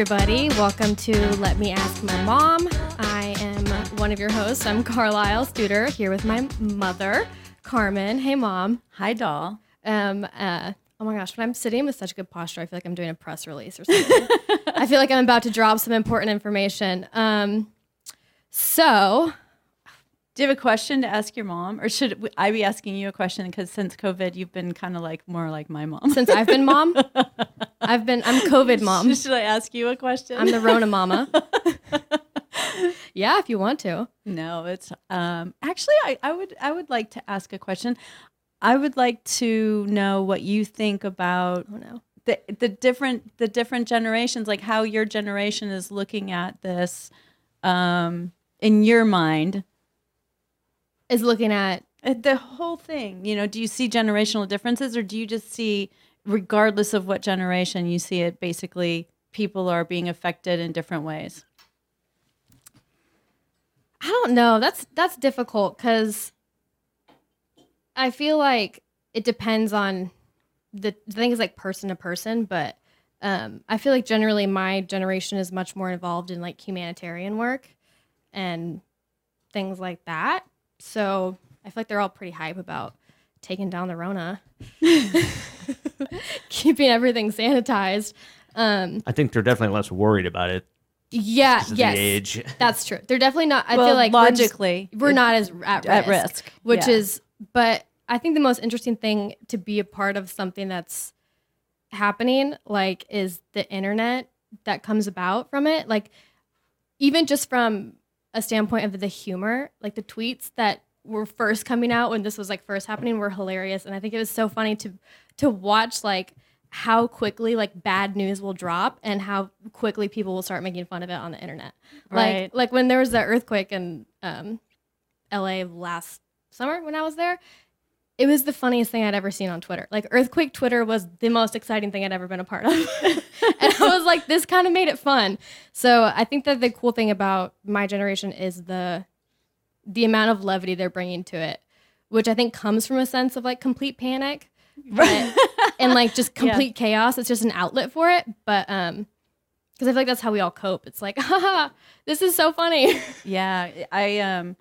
everybody. Welcome to Let Me Ask My Mom. I am one of your hosts. I'm Carlisle Studer here with my mother, Carmen. Hey, mom. Hi, doll. Um, uh, oh my gosh, when I'm sitting with such good posture, I feel like I'm doing a press release or something. I feel like I'm about to drop some important information. Um, so Do you have a question to ask your mom, or should I be asking you a question? Because since COVID, you've been kind of like more like my mom. since I've been mom, I've been I'm COVID mom. should I ask you a question? I'm the Rona mama. yeah, if you want to. no, it's um actually I, I would I would like to ask a question. I would like to know what you think about Oh no. the the different the different generations, like how your generation is looking at this um in your mind. Is looking at Uh, the whole thing you know do you see generational differences or do you just see regardless of what generation you see it basically people are being affected in different ways I don't know. That's that's difficult because I feel like it depends on the, the thing is like person to person, but um, I feel like generally my generation is much more involved in like humanitarian work and things like that. So I feel like they're all pretty hype about taking down the Rona, keeping everything sanitized. Um, I think they're definitely less worried about it. yeah, because yes, the age. that's true. They're definitely not. I Well, feel like we're just- logically, we're, not as at risk, at risk, which yeah. is. But I think the most interesting thing to be a part of something that's happening, like, is the internet that comes about from it. Like, even just from a standpoint of the humor, like the tweets that were first coming out when this was like first happening were hilarious, and I think it was so funny to to watch like how quickly like bad news will drop and how quickly people will start making fun of it on the internet. Right. Like like when there was the earthquake in um, LA last summer when I was there, it was the funniest thing I'd ever seen on Twitter. Like earthquake Twitter was the most exciting thing I'd ever been a part of. and I was like, this kind of made it fun. So I think that the cool thing about my generation is the the amount of levity they're bringing to it, which I think comes from a sense of like complete panic. But, and like just complete chaos. It's just an outlet for it. But um because I feel like that's how we all cope. It's like, haha, this is so funny. yeah i um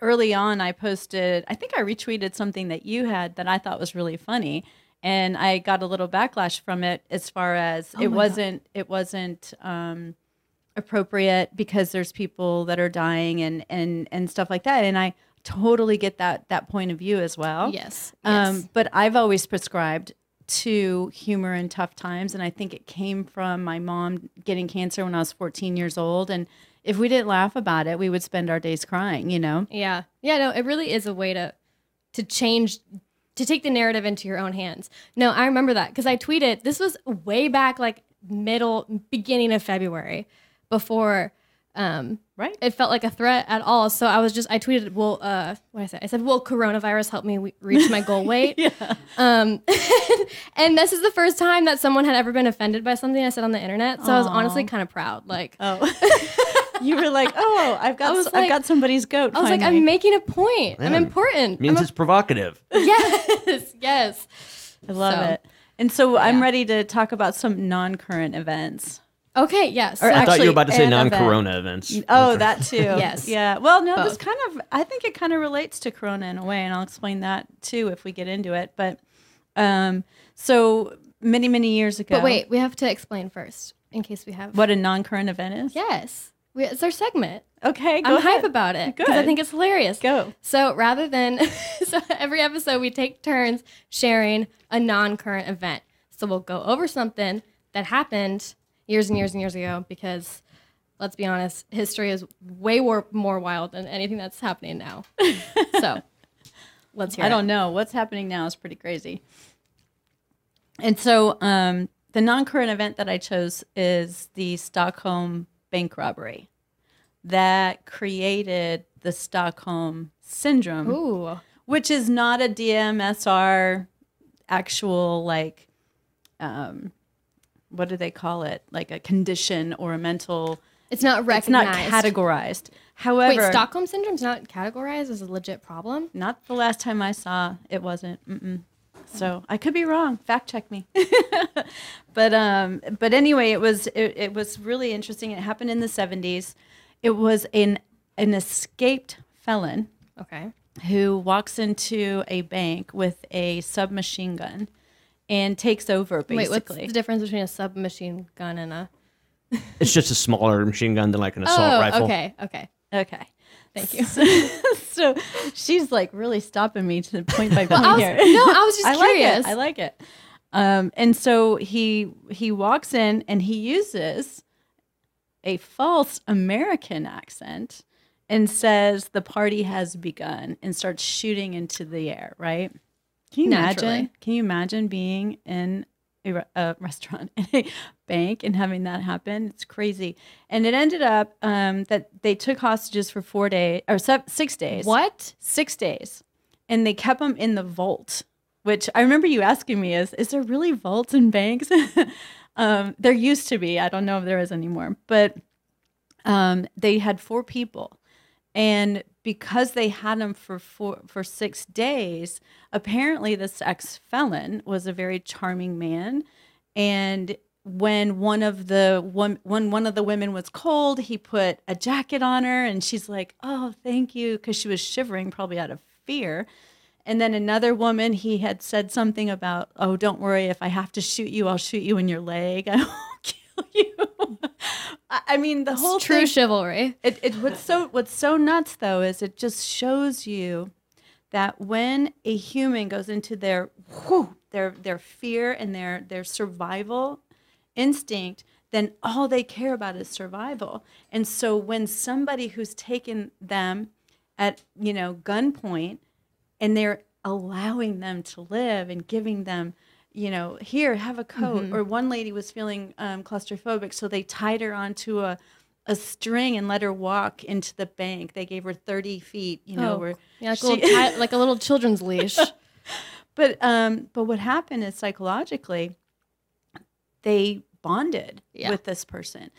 early on i posted i think i retweeted something that you had that i thought was really funny and i got a little backlash from it as far as Oh it wasn't it wasn't um appropriate because there's people that are dying and and and stuff like that and i totally get that that point of view as well yes. um, yes. but I've always prescribed to humor in tough times. And I think it came from my mom getting cancer when I was 14 years old. And if we didn't laugh about it, we would spend our days crying, you know? Yeah. Yeah, no, it really is a way to to change to take the narrative into your own hands. No, I remember that because I tweeted this was way back like middle beginning of February before um Right. it felt like a threat at all. So I was just I tweeted, "Well, uh what did I say? I said, "Will coronavirus help me reach my goal weight?" Um and this is the first time that someone had ever been offended by something I said on the internet. So I was honestly kind of proud. Like Oh. you were like, oh, I've got, I was I've like- got somebody's goat. I was like. I'm making a point. I'm important. means I'm a- it's provocative. yes, yes. I love so, it. And so I'm ready to talk about some non current events. Okay, yes. Or I thought you were about to say non-corona events. Oh, that too. Yes. Yeah. Well, no, this kind of I think it kind of relates to corona in a way, and I'll explain that too if we get into it. But um so many, many years ago. but wait, we have to explain first in case we have. What a non current event is? Yes, we, it's our segment. Okay, go I'm ahead. hype about it because I think it's hilarious. Go. So rather than so every episode we take turns sharing a non-current event. So we'll go over something that happened years and years and years ago because let's be honest, history is way more, more wild than anything that's happening now. so let's hear I it. don't know. What's happening now is pretty crazy. And so um, the non current event that I chose is the Stockholm bank robbery that created the Stockholm syndrome, Ooh. which is not a DMSR actual, like, um, what do they call it? Like a condition or a mental. It's not It's recognized. not categorized. However, Wait, Stockholm syndrome's not categorized as a legit problem? Not the last time I saw it wasn't. Mm-mm. So I could be wrong. Fact check me. but um, but anyway, it was it, it was really interesting. It happened in the seventies. It was an an escaped felon Okay. who walks into a bank with a submachine gun and takes over Wait, what's the difference between a submachine gun and a? It's just a smaller machine gun than like an assault oh, rifle. okay, okay. okay. Thank you. so she's like really stopping me to the point by point was, here. no, I was just I like curious. it. I like it. Um, and so he he walks in and he uses a false American accent and says the party has begun and starts shooting into the air. Right? Can you Naturally. imagine? Can you imagine being in a, a restaurant in a bank and having that happen? It's crazy. And it ended up um, that they took hostages for four days or six days what? six days and they kept them in the vault which i remember you asking me is is there really vaults in banks um, there used to be i don't know if there is anymore but um, they had four people and because they had him for four, for six days apparently this ex-felon was a very charming man. And when one of the one when one of the women was cold he put a jacket on her and she's like oh thank you because she was shivering probably out of fear. And then another woman he had said something about oh don't worry if i have to shoot you i'll shoot you in your leg you I- mean the whole True thing chivalry. it, it what's so what's so nuts though is it just shows you that when a human goes into their whew, their their fear and their their survival instinct then all they care about is survival and so when somebody who's taken them at you know gunpoint and they're allowing them to live and giving them you know here have a coat or one lady was feeling um, claustrophobic so they tied her onto a a string and let her walk into the bank they gave her 30 feet you know Oh, where Yeah, like, she- a little like a little children's leash. but um but what happened is psychologically they bonded Yeah. with this person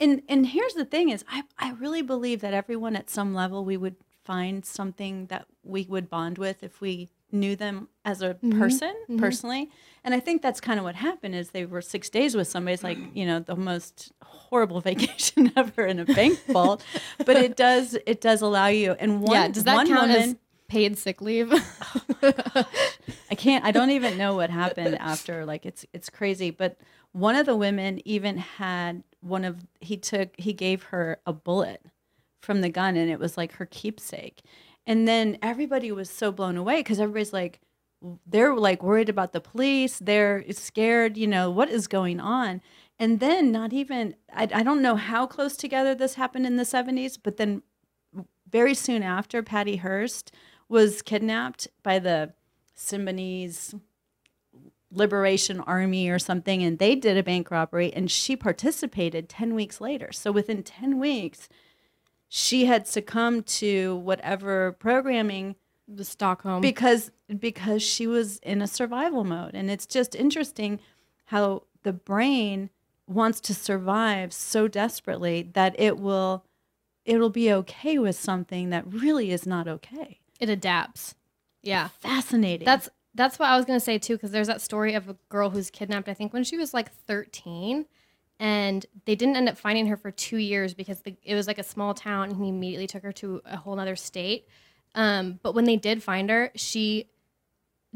and and here's the thing is i i really believe that everyone at some level we would find something that we would bond with if we knew them as a mm-hmm. person mm-hmm. personally and i think that's kind of what happened is they were six days with somebody it's like you know the most horrible vacation ever in a bank vault but it does it does allow you and one yeah, does that one count woman, as paid sick leave? I can't. I don't even know what happened after. Like it's it's crazy. But one of the women even had one of he took he gave her a bullet from the gun, and it was like her keepsake. And then everybody was so blown away because everybody's like, they're like worried about the police. They're scared. You know what is going on. And then not even I, I don't know how close together this happened in the 70s, but then very soon after Patty Hearst was kidnapped by the Symbionese Liberation Army or something, and they did a bank robbery, and she participated 10 weeks later. So within 10 weeks, she had succumbed to whatever programming the Stockholm. because because she was in a survival mode and it's just interesting how the brain wants to survive so desperately that it will it'll be okay with something that really is not okay it adapts. Yeah. fascinating That's that's what I was gonna say too, because there's that story of a girl who's kidnapped. I think when she was like 13, and they didn't end up finding her for two years because the, it was like a small town, and he immediately took her to a whole other state. Um, but when they did find her, she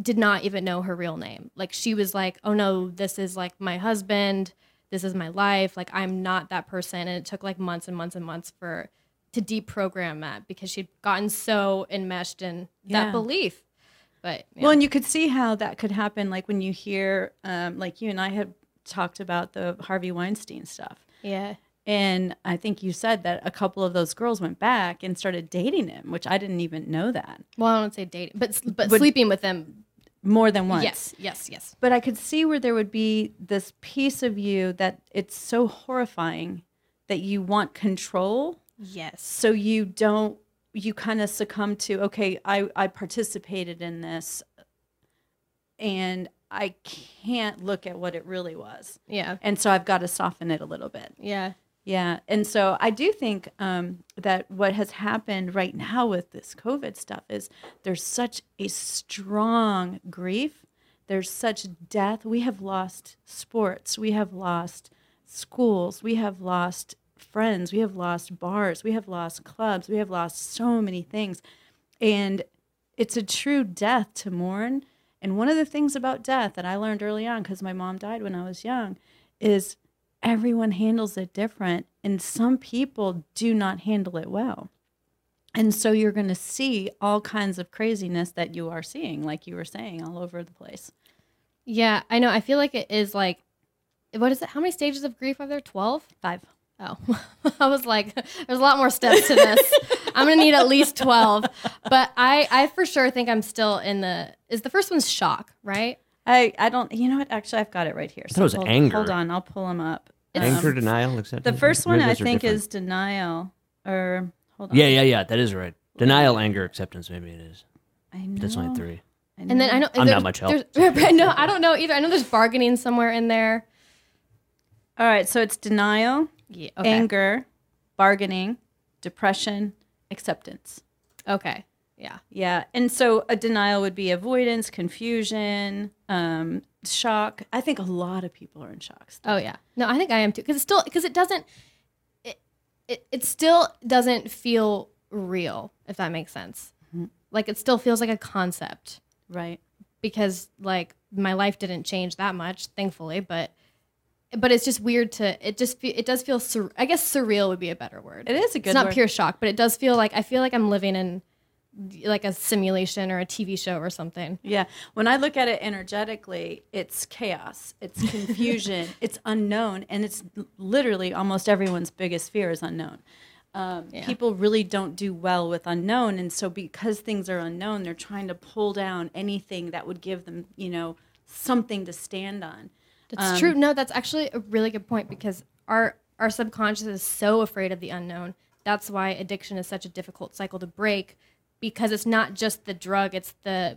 did not even know her real name. Like she was like, "Oh no, this is like my husband. This is my life. Like I'm not that person." And it took like months and months and months for to deprogram that because she'd gotten so enmeshed in Yeah. that belief. But yeah. well and you could see how that could happen like when you hear um, like you and i had talked about the harvey weinstein stuff yeah, and i think you said that a couple of those girls went back and started dating him which i didn't even know that well, I don't say dating, but but sleeping with them. more than once Yes, yes, yes. but I could see where there would be this piece of you that it's so horrifying that you want control Yes. so you don't you kind of succumb to okay I I participated in this and I can't look at what it really was Yeah. and so I've got to soften it a little bit Yeah. yeah and so I do think um, that what has happened right now with this COVID stuff is there's such a strong grief there's such death. We have lost sports. We have lost schools. We have lost friends. We have lost bars. We have lost clubs. We have lost so many things. And it's a true death to mourn. And one of the things about death that I learned early on, because my mom died when I was young, is everyone handles it different. And some people do not handle it well. And so you're going to see all kinds of craziness that you are seeing, like you were saying, all over the place. Yeah, I know. I feel like it is like, what is it? How many stages of grief are there? 12? Five. Oh, I was like, there's a lot more steps to this. I'm gonna need at least 12. But I, I for sure think I'm still in the. Is the first one's shock, right? I, I don't, you know what? Actually, I've got it right here. thought it was hold, anger. Hold on, I'll pull them up. Anger, Um, denial, acceptance. The first one I think different. is denial, or hold on. Yeah, yeah, yeah. That is right. Denial, anger, acceptance. Maybe it is. I know. That's only three. I And then I know I'm not much help. there's- no, I don't know either. I know there's bargaining somewhere in there. All right, so it's denial, Yeah. Okay. anger, bargaining, depression, acceptance. Okay. Yeah. Yeah, and so a denial would be avoidance, confusion, um, shock. I think a lot of people are in shock. still. Oh yeah. No, I think I am too. Because it still because it doesn't. It, it it still doesn't feel real. If that makes sense. Like it still feels like a concept. Right. because like my life didn't change that much thankfully but but it's just weird to it just fe- it does feel sur- i guess surreal would be a better word It is a good it's not word. pure shock but it does feel like i feel like i'm living in like a simulation or a tv show or something Yeah. When I look at it energetically, it's chaos, it's confusion, it's unknown, and it's literally almost everyone's biggest fear is unknown. Um, Yeah. People really don't do well with unknown, and so because things are unknown, they're trying to pull down anything that would give them, you know, something to stand on. That's true no that's actually a really good point because our our subconscious is so afraid of the unknown that's why addiction is such a difficult cycle to break because it's not just the drug it's the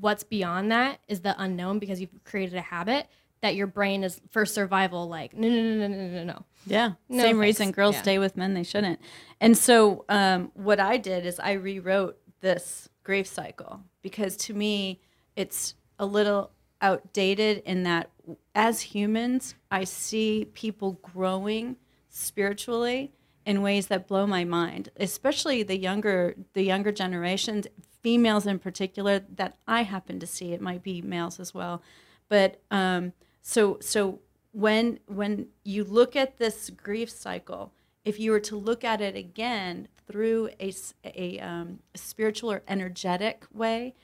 what's beyond that is the unknown because you've created a habit that your brain is for survival like no no no no no no no Yeah, No same thanks. reason girls Yeah. stay with men they shouldn't. And so, um, what I did is I rewrote this grief cycle because to me, it's a little outdated in that as humans, I see people growing spiritually in ways that blow my mind, especially the younger the younger generations, females in particular that I happen to see. It might be males as well, but um, so so when when you look at this grief cycle, if you were to look at it again through a um, spiritual or energetic way,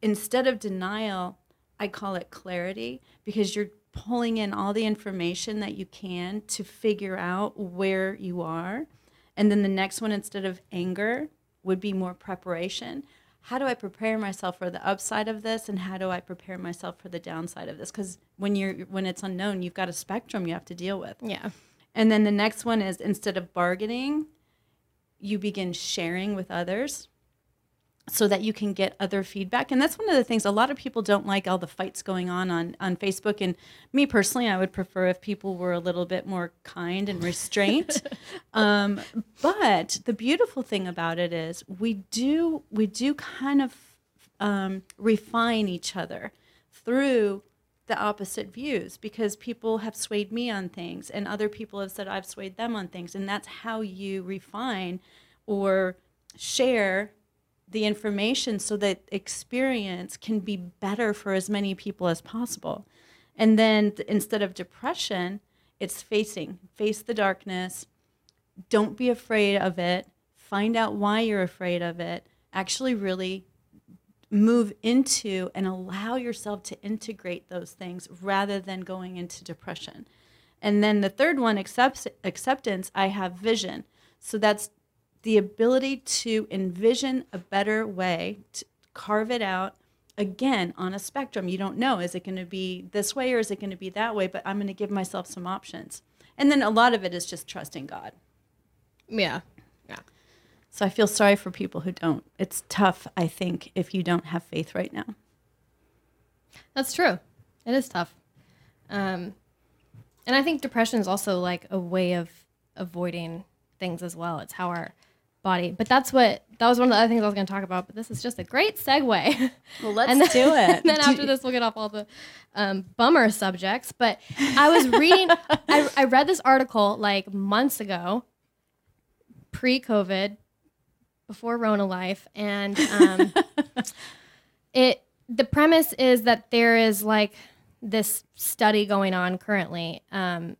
instead of denial, I call it clarity because you're pulling in all the information that you can to figure out where you are. And then the next one, instead of anger, would be more preparation. How do I prepare myself for the upside of this, and how do I prepare myself for the downside of this? Because when you're when it's unknown, you've got a spectrum you have to deal with. yeah And then the next one is instead of bargaining, you begin sharing with others so that you can get other feedback. And that's one of the things a lot of people don't like all the fights going on on, on Facebook. And me personally, I would prefer if people were a little bit more kind and restraint. um, but the beautiful thing about it is we do we do kind of um, refine each other through the opposite views because people have swayed me on things and other people have said I've swayed them on things and that's how you refine or share the information so that experience can be better for as many people as possible. And then th- instead of depression, it's facing, face the darkness, don't be afraid of it, find out why you're afraid of it, actually really move into and allow yourself to integrate those things rather than going into depression. And then the third one, accepts, acceptance, I have vision. So that's the ability to envision a better way, to carve it out. Again, on a spectrum, you don't know is it going to be this way or is it going to be that way, but I'm going to give myself some options. And then a lot of it is just trusting God. yeah yeah So I feel sorry for people who don't. It's tough, I think, if you don't have faith right now. That's true. It is tough. Um, and I think depression is also like a way of avoiding things as well. It's how our body. But that's what that was one of the other things I was going to talk about. But this is just a great segue. Well, let's then, do it. and then after this, we'll get off all the um, bummer subjects. But I was reading, I, I read this article like months ago, pre COVID, before Rona life, and um, it the premise is that there is like this study going on currently um,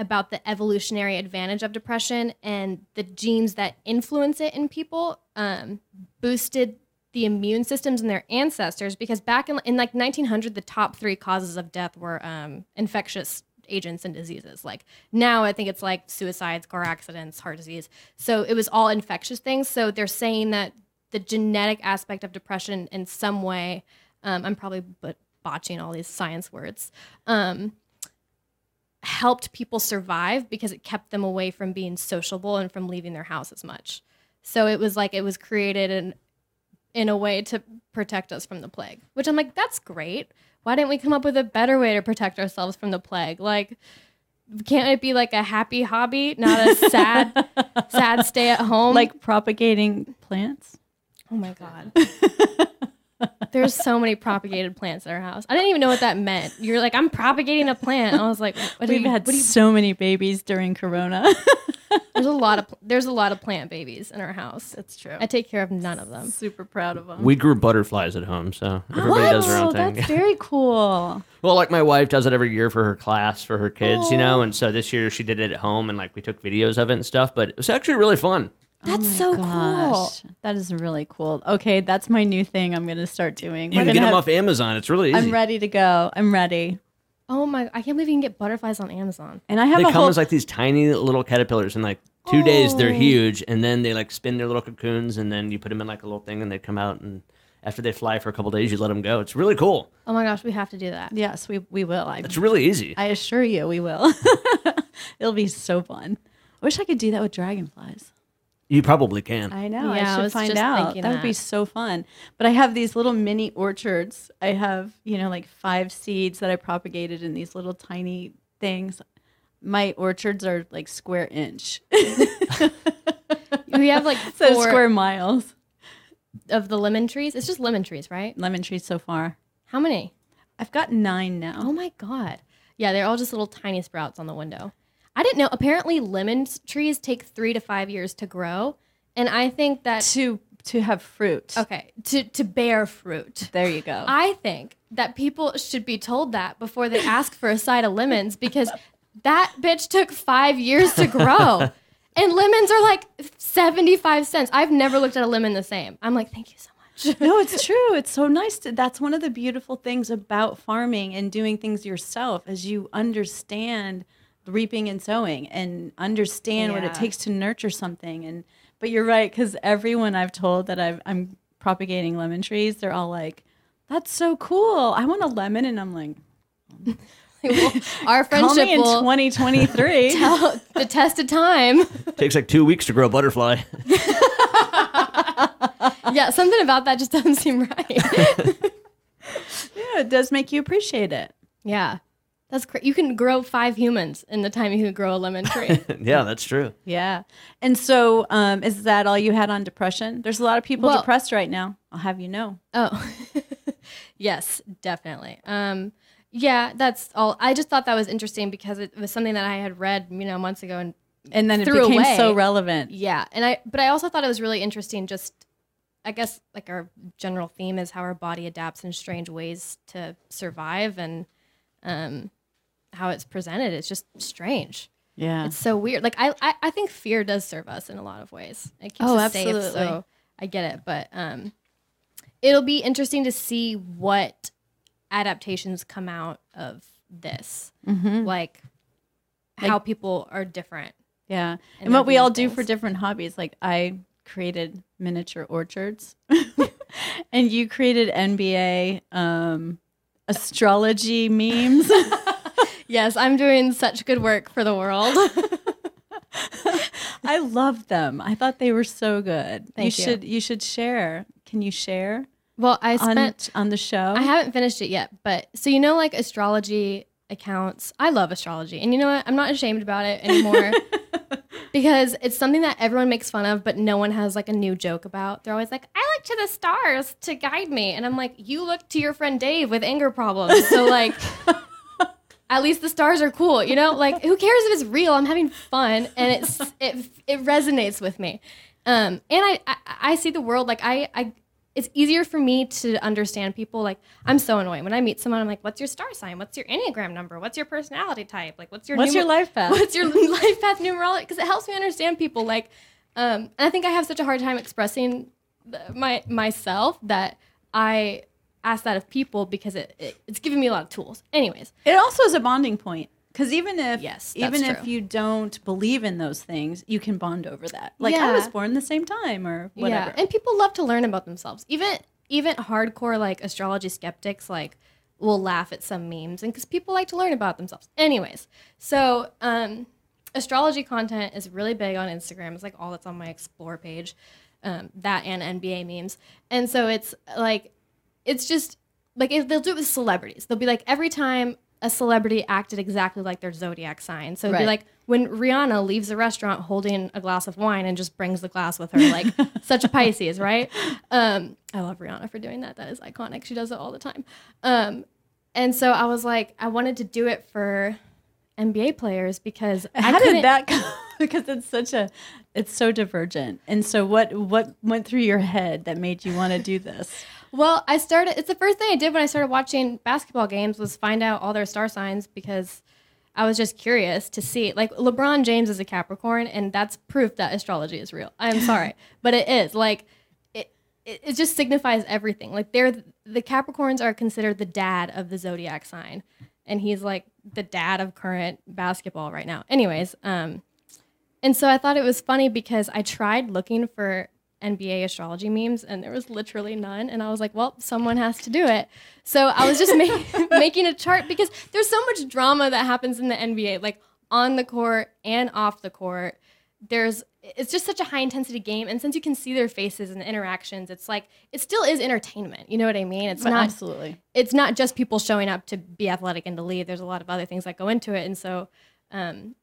about the evolutionary advantage of depression and the genes that influence it in people um, boosted the immune systems in their ancestors because back in, in like 1900 the top three causes of death were um, infectious agents and diseases. Like now i think it's like suicides car accidents heart disease. So it was all infectious things. So they're saying that the genetic aspect of depression in some way um, i'm probably but botching all these science words um, helped people survive because it kept them away from being sociable and from leaving their house as much. So it was like it was created in in a way to protect us from the plague which i'm like that's great. Why didn't we come up with a better way to protect ourselves from the plague? Like can't it be like a happy hobby not a sad sad stay at home? Like propagating plants. oh my god there's so many propagated plants in our house i didn't even know what that meant you're like i'm propagating a plant i was like what do We've you, had what you so many babies during Corona. there's a lot of there's a lot of plant babies in our house That's true. i take care of none of them super proud of them. We grew butterflies at home, so everybody does their own oh, thing. That's very cool. Well, like my wife does it every year for her class for her kids, you Oh. know, and so this year she did it at home and like we took videos of it and stuff, but it was actually really fun. Oh that's Oh so cool that is really cool. Okay, that's my new thing. I'm gonna start doing. You We're can get gonna them have- off Amazon. It's really easy. I'm ready to go. I'm ready, oh my i can't believe you can get butterflies on amazon and I have They a come whole. as like these tiny little caterpillars, and like two days they're Oh. huge, and then they like spin their little cocoons, and then you put them in like a little thing, and they come out, and after they fly for a couple days, you let them go. It's really cool. oh my gosh we have to do that yes, we we will. I It's really easy. I assure you, we will. It'll be so fun. I wish I could do that with dragonflies. You probably can. I know. Yeah, I I should was find just out. thinking That would be so fun. But I have these little mini orchards. I have, you know, like five seeds that I propagated in these little tiny things. My orchards are like square inch. we have like so four square miles. of the lemon trees it's just lemon trees right Lemon trees so far. how many I've got nine now. Oh my god. Yeah, they're all just little tiny sprouts on the window. I didn't know. Apparently, lemon trees take three to five years to grow, and I think that To to have fruit. okay to to bear fruit. There you go. I think that people should be told that before they ask for a side of lemons because that bitch took five years to grow, and lemons are like seventy five cents. I've never looked at a lemon the same. I'm like, thank you so much. no, it's true. It's so nice. To, that's one of the beautiful things about farming and doing things yourself, as you understand reaping and sowing and understand what it takes to nurture something. And but you're right because everyone I've told that I've, I'm propagating lemon trees, they're all like, "That's so cool. I want a lemon," and I'm like, Well, our "Call friendship me in 2023." tell the test of time. takes like two weeks to grow a butterfly. yeah, something about that just doesn't seem right. yeah, it does make you appreciate it. yeah, that's crazy. You can grow five humans in the time you can grow a lemon tree. yeah, that's true. Yeah. And so, um, is that all you had on depression? There's a lot of people Well- depressed right now. I'll have you know. oh, yes, definitely. Um, yeah, that's all. I just thought that was interesting because it was something that I had read, you know, months ago, and And then it Threw became so relevant. yeah, and I. But I also thought it was really interesting. Just, I guess, like our general theme is how our body adapts in strange ways to survive, and um, how it's presented. It's just strange. Yeah. It's so weird. Like I, I, I think fear does serve us in a lot of ways. It keeps Oh, us safe. absolutely. So I get it, but um, it'll be interesting to see what adaptations come out of this. Mm-hmm. Like how people are different. Yeah. And And, what we all view do for different hobbies. Like I created miniature orchards and you created NBA um, astrology memes. Yes, I'm doing such good work for the world. I love them. I thought they were so good. Thank you you. should you should share. Can you share well, I on spent on the show? I haven't finished it yet, but so you know, like astrology accounts. I love astrology, and you know what? I'm not ashamed about it anymore. because it's something that everyone makes fun of, but no one has like a new joke about. They're always like, I look to the stars to guide me. And I'm like, you look to your friend Dave with anger problems. So, like, at least the stars are cool, you know? Like, who cares if it's real? I'm having fun and it's, it, it resonates with me. Um, and I, I, I see the world like I, I, it's easier for me to understand people. Like, I'm so annoying. When I meet someone, I'm like, what's your star sign? What's your Enneagram number? What's your personality type? Like, what's your What's your life path? What's your life path numerology? Because it helps me understand people. Like, um, and I think I have such a hard time expressing the, my myself that I ask that of people because it, it it's giving me a lot of tools. Anyways, It also is a bonding point because even if Yes, even if you don't believe in those things, you can bond over that. Like I was born the same time or whatever. Yeah, and people love to learn about themselves. Even even hardcore like astrology skeptics like will laugh at some memes, and because people like to learn about themselves. Anyways, so um, astrology content is really big on Instagram. It's like all that's on my explore page, um, that and NBA memes, and so it's like it's just like if they'll do it with celebrities. They'll be like every time a celebrity acted exactly like their zodiac sign. So it'd be Right. like when Rihanna leaves a restaurant holding a glass of wine and just brings the glass with her, like such a Pisces, right? Um, I love Rihanna for doing that. That is iconic. She does it all the time. Um, and so I was like, I wanted to do it for NBA players because I How couldn't- did that come? because it's such a it's so divergent. And so what what went through your head that made you want to do this? Well, I started. It's the first thing I did when I started watching basketball games was find out all their star signs because I was just curious to see. Like LeBron James is a Capricorn, and that's proof that astrology is real. I'm sorry, but it is. Like it, it, it just signifies everything. Like they're the Capricorns are considered the dad of the zodiac sign, and he's like the dad of current basketball right now. Anyways, um, and so I thought it was funny because I tried looking for NBA astrology memes and there was literally none. And I was like, well, someone has to do it. So I was just make, making a chart because there's so much drama that happens in the NBA, like on the court and off the court. There's it's just such a high intensity game. And since you can see their faces and the interactions, it's like it still is entertainment. You know what I mean? It's not Absolutely. it's not just people showing up to be athletic and to leave. There's a lot of other things that go into it, and so, um,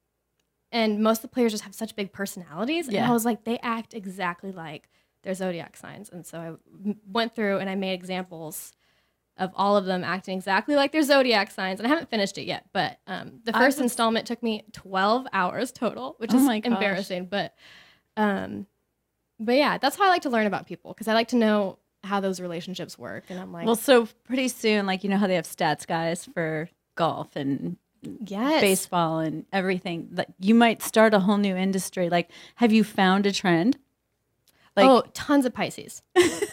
and most of the players just have such big personalities. And I was like, they act exactly like their zodiac signs, and so I went through and I made examples of all of them acting exactly like their zodiac signs, and I haven't finished it yet. But um, the first was- installment took me 12 hours total, which Oh is embarrassing. But, um, but yeah, that's how I like to learn about people because I like to know how those relationships work, and I'm like, Well, so pretty soon, like you know how they have stats guys for golf and yes, baseball and everything. Like you might start a whole new industry. Like, have you found a trend? Like, oh, tons of Pisces.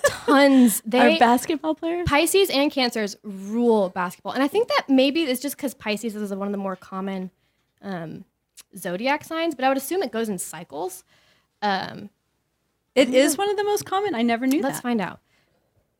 tons. They are basketball players? Pisces and Cancers rule basketball, and I think that maybe it's just because Pisces is one of the more common um, zodiac signs, but I would assume it goes in cycles. Um, It is one of the most common. I never knew that. let's find out.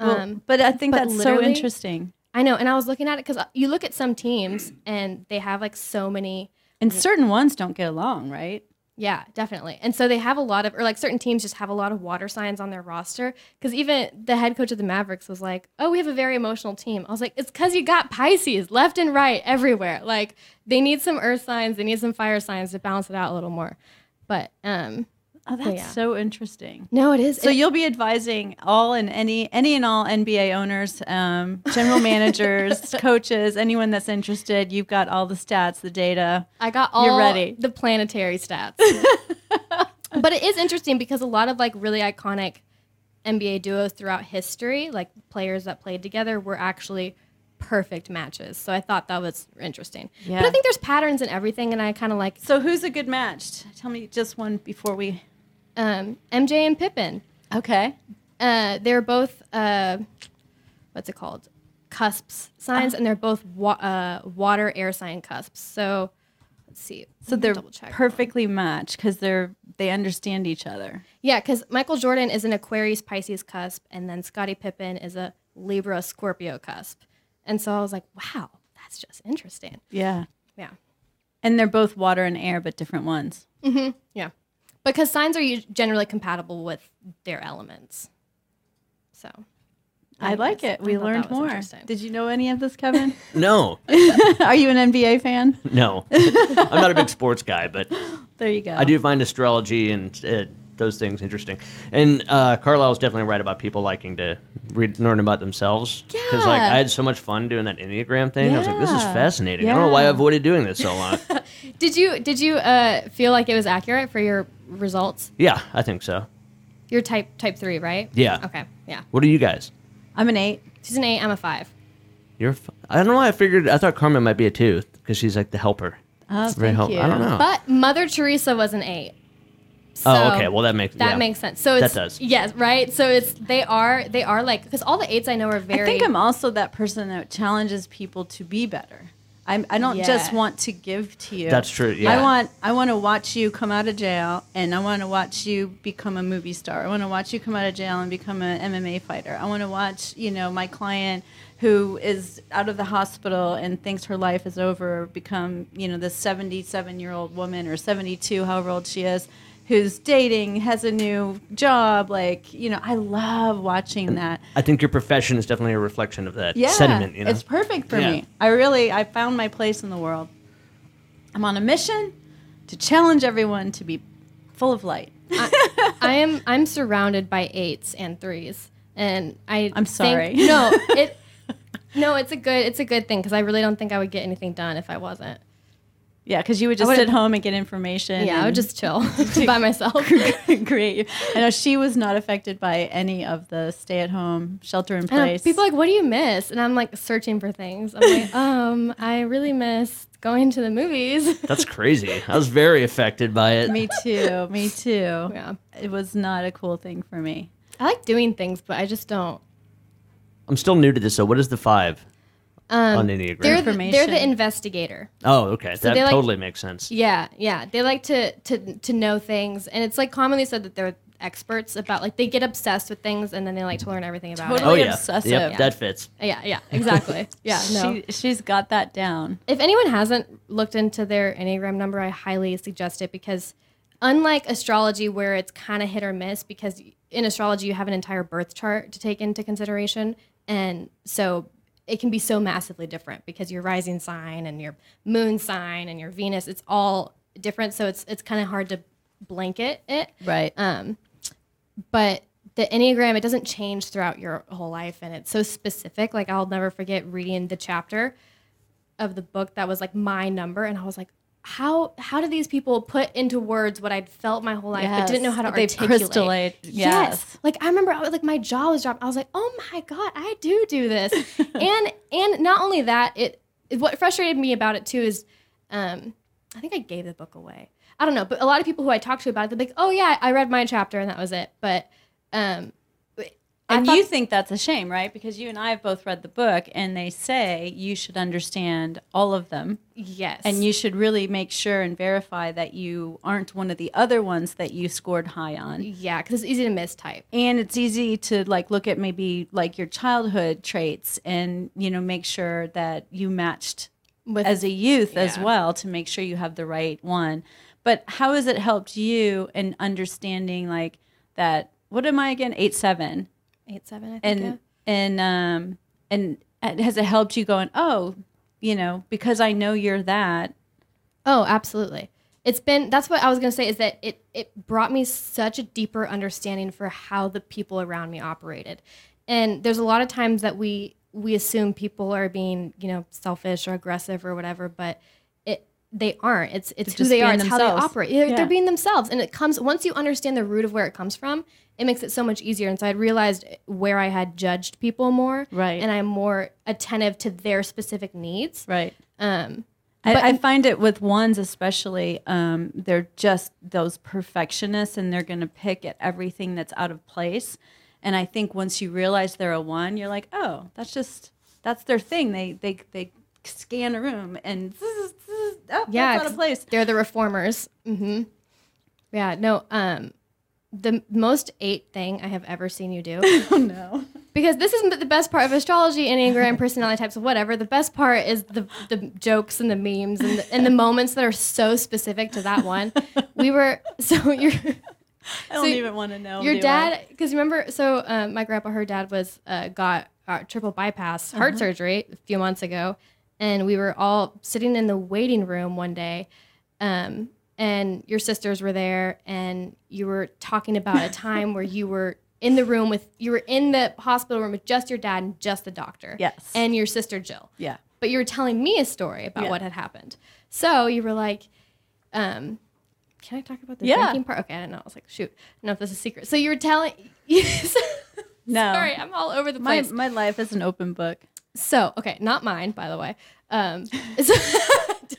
Well, Um, but I think that's so interesting. I know, and I was looking at it because you look at some teams and they have like so many. And certain ones don't get along, right? Yeah, definitely. And so they have a lot of, or like certain teams just have a lot of water signs on their roster. Because even the head coach of the Mavericks was like, "Oh, we have a very emotional team." I was like, "It's because you got Pisces left and right everywhere. Like they need some earth signs, they need some fire signs to balance it out a little more." But um, Oh, that's yeah. so interesting. no, it is. So it- you'll be advising all and any any and all NBA owners, um, general managers, coaches, anyone that's interested. You've got all the stats, the data. I got all You're ready. the planetary stats. but it is interesting because a lot of like really iconic NBA duos throughout history, like players that played together, were actually perfect matches. So I thought that was interesting. Yeah. But I think there's patterns in everything, and I kind of like So who's a good match? Tell me just one before we. Um, MJ and Pippen. Okay. Uh, they're both uh, what's it called? Cusps signs, and they're both wa- uh, water air sign cusps. So let's see. So Let they're perfectly matched because they're they understand each other. Yeah, because Michael Jordan is an Aquarius Pisces cusp, and then Scottie Pippen is a Libra Scorpio cusp. And so I was like, wow, that's just interesting. Yeah. Yeah. And they're both water and air, but different ones. Yeah. Because signs are generally compatible with their elements. So. I like it. We I thought learned more. Did you know any of this, Kevin? No, Are you an NBA fan? no, I'm not a big sports guy, but There you go. I do find astrology and uh, those things interesting. And uh, Carlisle's definitely right about people liking to read, learn about themselves. Because like I had so much fun doing that Enneagram thing. Yeah. I was like, this is Yeah. fascinating. I don't know why I avoided doing this so long. Did you did you uh, feel like it was accurate for your results? yeah, I think so. You're type type three, right? Yeah. Okay. Yeah. What are you guys? I'm an eight. She's an eight. I'm a five. You're. F- I don't know why I figured. I thought Carmen might be a two because she's like the helper. Oh, Very thank help- you. I don't know. But Mother Teresa was an eight. oh, okay. Well, that makes that yeah. makes sense. So That does. yes, right. So it's they are they are like because all the eights I know are very. I think I'm also that person that challenges people to be better. I'm, I don't just want to give to you. That's true, yeah. I want I want to watch you come out of jail, and I want to watch you become a movie star. I want to watch you come out of jail and become an MMA fighter. I want to watch you know my client who is out of the hospital and thinks her life is over become you know this 77 year old woman or 72 however old she is who's dating has a new job like you know i love watching that I think your profession is definitely a reflection of that yeah, sentiment. You know. it's perfect for Yeah. me. I really, I found my place in the world. I'm on a mission to challenge everyone to be full of light. I am I'm surrounded by eights and threes, and I. I'm think- sorry. no, it. No, it's a good it's a good thing because I really don't think I would get anything done if I wasn't. Yeah, because you would just sit home and get information. Yeah, I would just chill by myself. Great. I know she was not affected by any of the stay-at-home shelter in place. people are like, what do you miss? And I'm like searching for things. I'm like, um, I really miss going to the movies. That's crazy. I was very affected by it. me too. Me too. yeah, It was not a cool thing for me. I like doing things, but I just don't. I'm still new to this. So, what is the five Um, on Enneagram? they're the, they're the investigator. oh, okay. So that they like- totally makes sense. Yeah, yeah. They like to to to know things, and it's like commonly said that they're experts about like they get obsessed with things, and then they like to learn everything about Totally. Oh Really yeah. obsessive. Yep, Yeah. that fits. Yeah, yeah, exactly. Yeah, no. She, she's got that down. if anyone hasn't looked into their Enneagram number, I highly suggest it because unlike astrology where it's kind of hit or miss because in astrology you have an entire birth chart to take into consideration and so it can be so massively different because your rising sign and your moon sign and your Venus it's all different so it's it's kind of hard to blanket it Right. um, but the Enneagram, it doesn't change throughout your whole life. And it's so specific. Like, I'll never forget reading the chapter of the book that was like my number. And I was like, how how do these people put into words what I'd felt my whole life but didn't know how to They've articulate? crystallate- yes. Like I remember I was like my jaw was dropped. I was like, "Oh my god, I do do this." and and not only that, it, it what frustrated me about it too is um I think I gave the book away. I don't know, but a lot of people who I talked to about it, they're like, "Oh yeah, I read my chapter and that was it." But um And thought- you think that's a shame, right? Because you and I have both read the book, and they say you should understand all of them, yes. and you should really make sure and verify that you aren't one of the other ones that you scored high on. yeah, cuz it's easy to mistype. And it's easy to like look at maybe like your childhood traits, and you know make sure that you matched With as a youth as well to make sure you have the right one. But how has it helped you in understanding like that? What am I again? Eight seven. 8 7 I think. and yeah. and um and has it helped you going oh you know because i know you're that Oh, absolutely. It's been that's what I was going to say is that it it brought me such a deeper understanding for how the people around me operated. And there's a lot of times that we we assume people are being, you know, selfish or aggressive or whatever, but they aren't. It's it's who they are, it's how they operate. They're, Yeah. they're being themselves and it comes once you understand the root of where it comes from, it makes it so much easier. And so I realized where I had judged people more Right. and I'm more attentive to their specific needs. right Um I, But- I find it with ones especially um, they're just those perfectionists and they're going to pick at everything that's out of place and i think once you realize they're a one you're like oh that's just that's their thing they they they scan a room and zzz, oh, yeah, that's out of place They're the reformers. hmm Yeah, no. Um, the most eight thing I have ever seen you do, oh no because this isn't the best part of astrology, enneagram, personality types, or whatever. The best part is the the jokes and the memes and the, and the moments that are so specific to that one. We were so you're. i don't So even want to know Your dad, because remember, so um, my grandpa, her dad was uh, got uh, triple bypass Uh-huh. heart surgery a few months ago, and we were all sitting in the waiting room one day, um, and your sisters were there, and you were talking about a time where you were in the room with you were in the hospital room with just your dad and just the doctor. Yes. And your sister Jill. Yeah. But you were telling me a story about Yeah. what had happened. So you were like, um, can I talk about the Yeah. drinking part? Okay, I didn't know. I was like, shoot, I don't know if this is a secret. So you were telling. No. Sorry, I'm all over the My place. my life is an open book. So, okay, not mine, by the way. Um, so-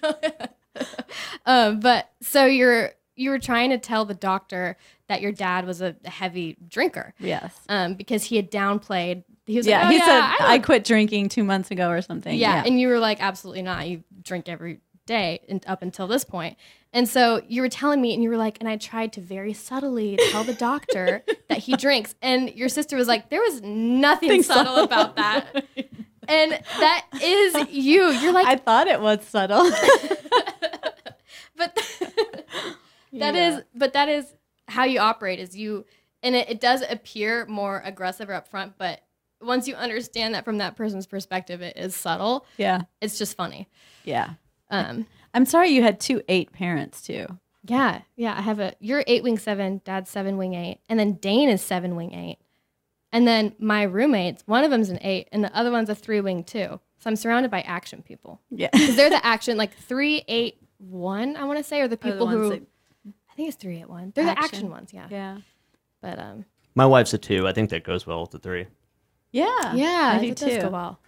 um, but so you're you were trying to tell the doctor that your dad was a heavy drinker, Yes. um, because he had downplayed. He was Yeah, like, oh, he yeah, said I, I, quit drinking two months ago or something. yeah, and you were like, absolutely not. You drink every day and up until this point. And so you were telling me, and you were like, and I tried to very subtly tell the doctor that he drinks. And your sister was like, there was nothing subtle. about that. And that is you. You're like, I thought it was subtle. but that is, Yeah. but that is how you operate. Is you, and it, it does appear more aggressive or upfront, but once you understand that from that person's perspective, it is subtle. yeah. It's just funny. Yeah. Um, I'm sorry you had two eight parents too. yeah, yeah. I have a. You're eight wing seven. Dad's seven wing eight, and then Dane is seven wing eight, and then my roommates. One of them's an eight, and the other one's a three wing two. So I'm surrounded by action people. Yeah. Because they're the action, like three, eight, one. I want to say, are the Are the people who. that- I think it's three, eight, one. They're the Action. action ones, yeah. yeah. But um, My wife's a two. I think that goes well with the three. Yeah. yeah, I do it does too. go well.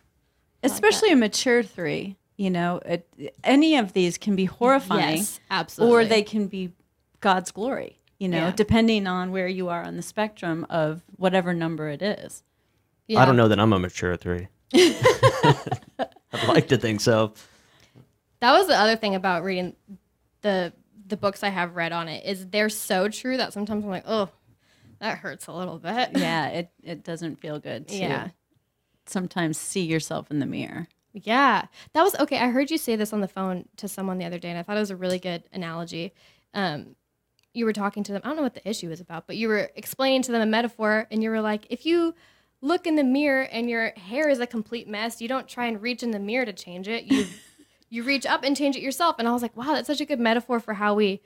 Especially a mature three. You know, it, any of these can be horrifying Yes, absolutely. or they can be God's glory, you know, Yeah. depending on where you are on the spectrum of whatever number it is. Yeah. I don't know that I'm a mature three. I'd like to think so. That was the other thing about reading the the books I have read on it is they're so true that sometimes I'm like, oh, that hurts a little bit. Yeah, it, it doesn't feel good to Yeah. sometimes see yourself in the mirror. Yeah. That was okay. I heard you say this on the phone to someone the other day, and I thought it was a really good analogy. Um, you were talking to them. I don't know what the issue was about, but you were explaining to them a metaphor, and you were like, if you look in the mirror and your hair is a complete mess, you don't try and reach in the mirror to change it. You you reach up and change it yourself. And I was like, wow, that's such a good metaphor for how we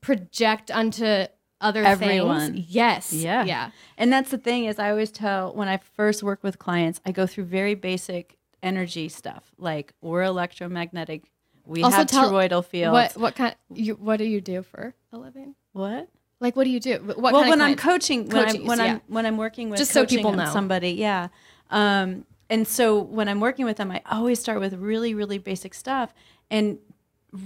project onto other Everyone. things. Yes. Yeah. Yeah. And that's the thing is I always tell when I first work with clients, I go through very basic energy stuff. Like we're electromagnetic. We Also have tell toroidal fields. What what kind you what do you do for a living? What? Like what do you do? What well, kind of when I'm coaching, when Coaching, I'm when so I'm yeah. when I'm working with Just so people know. somebody, yeah. Um, and so when I'm working with them, I always start with really really basic stuff and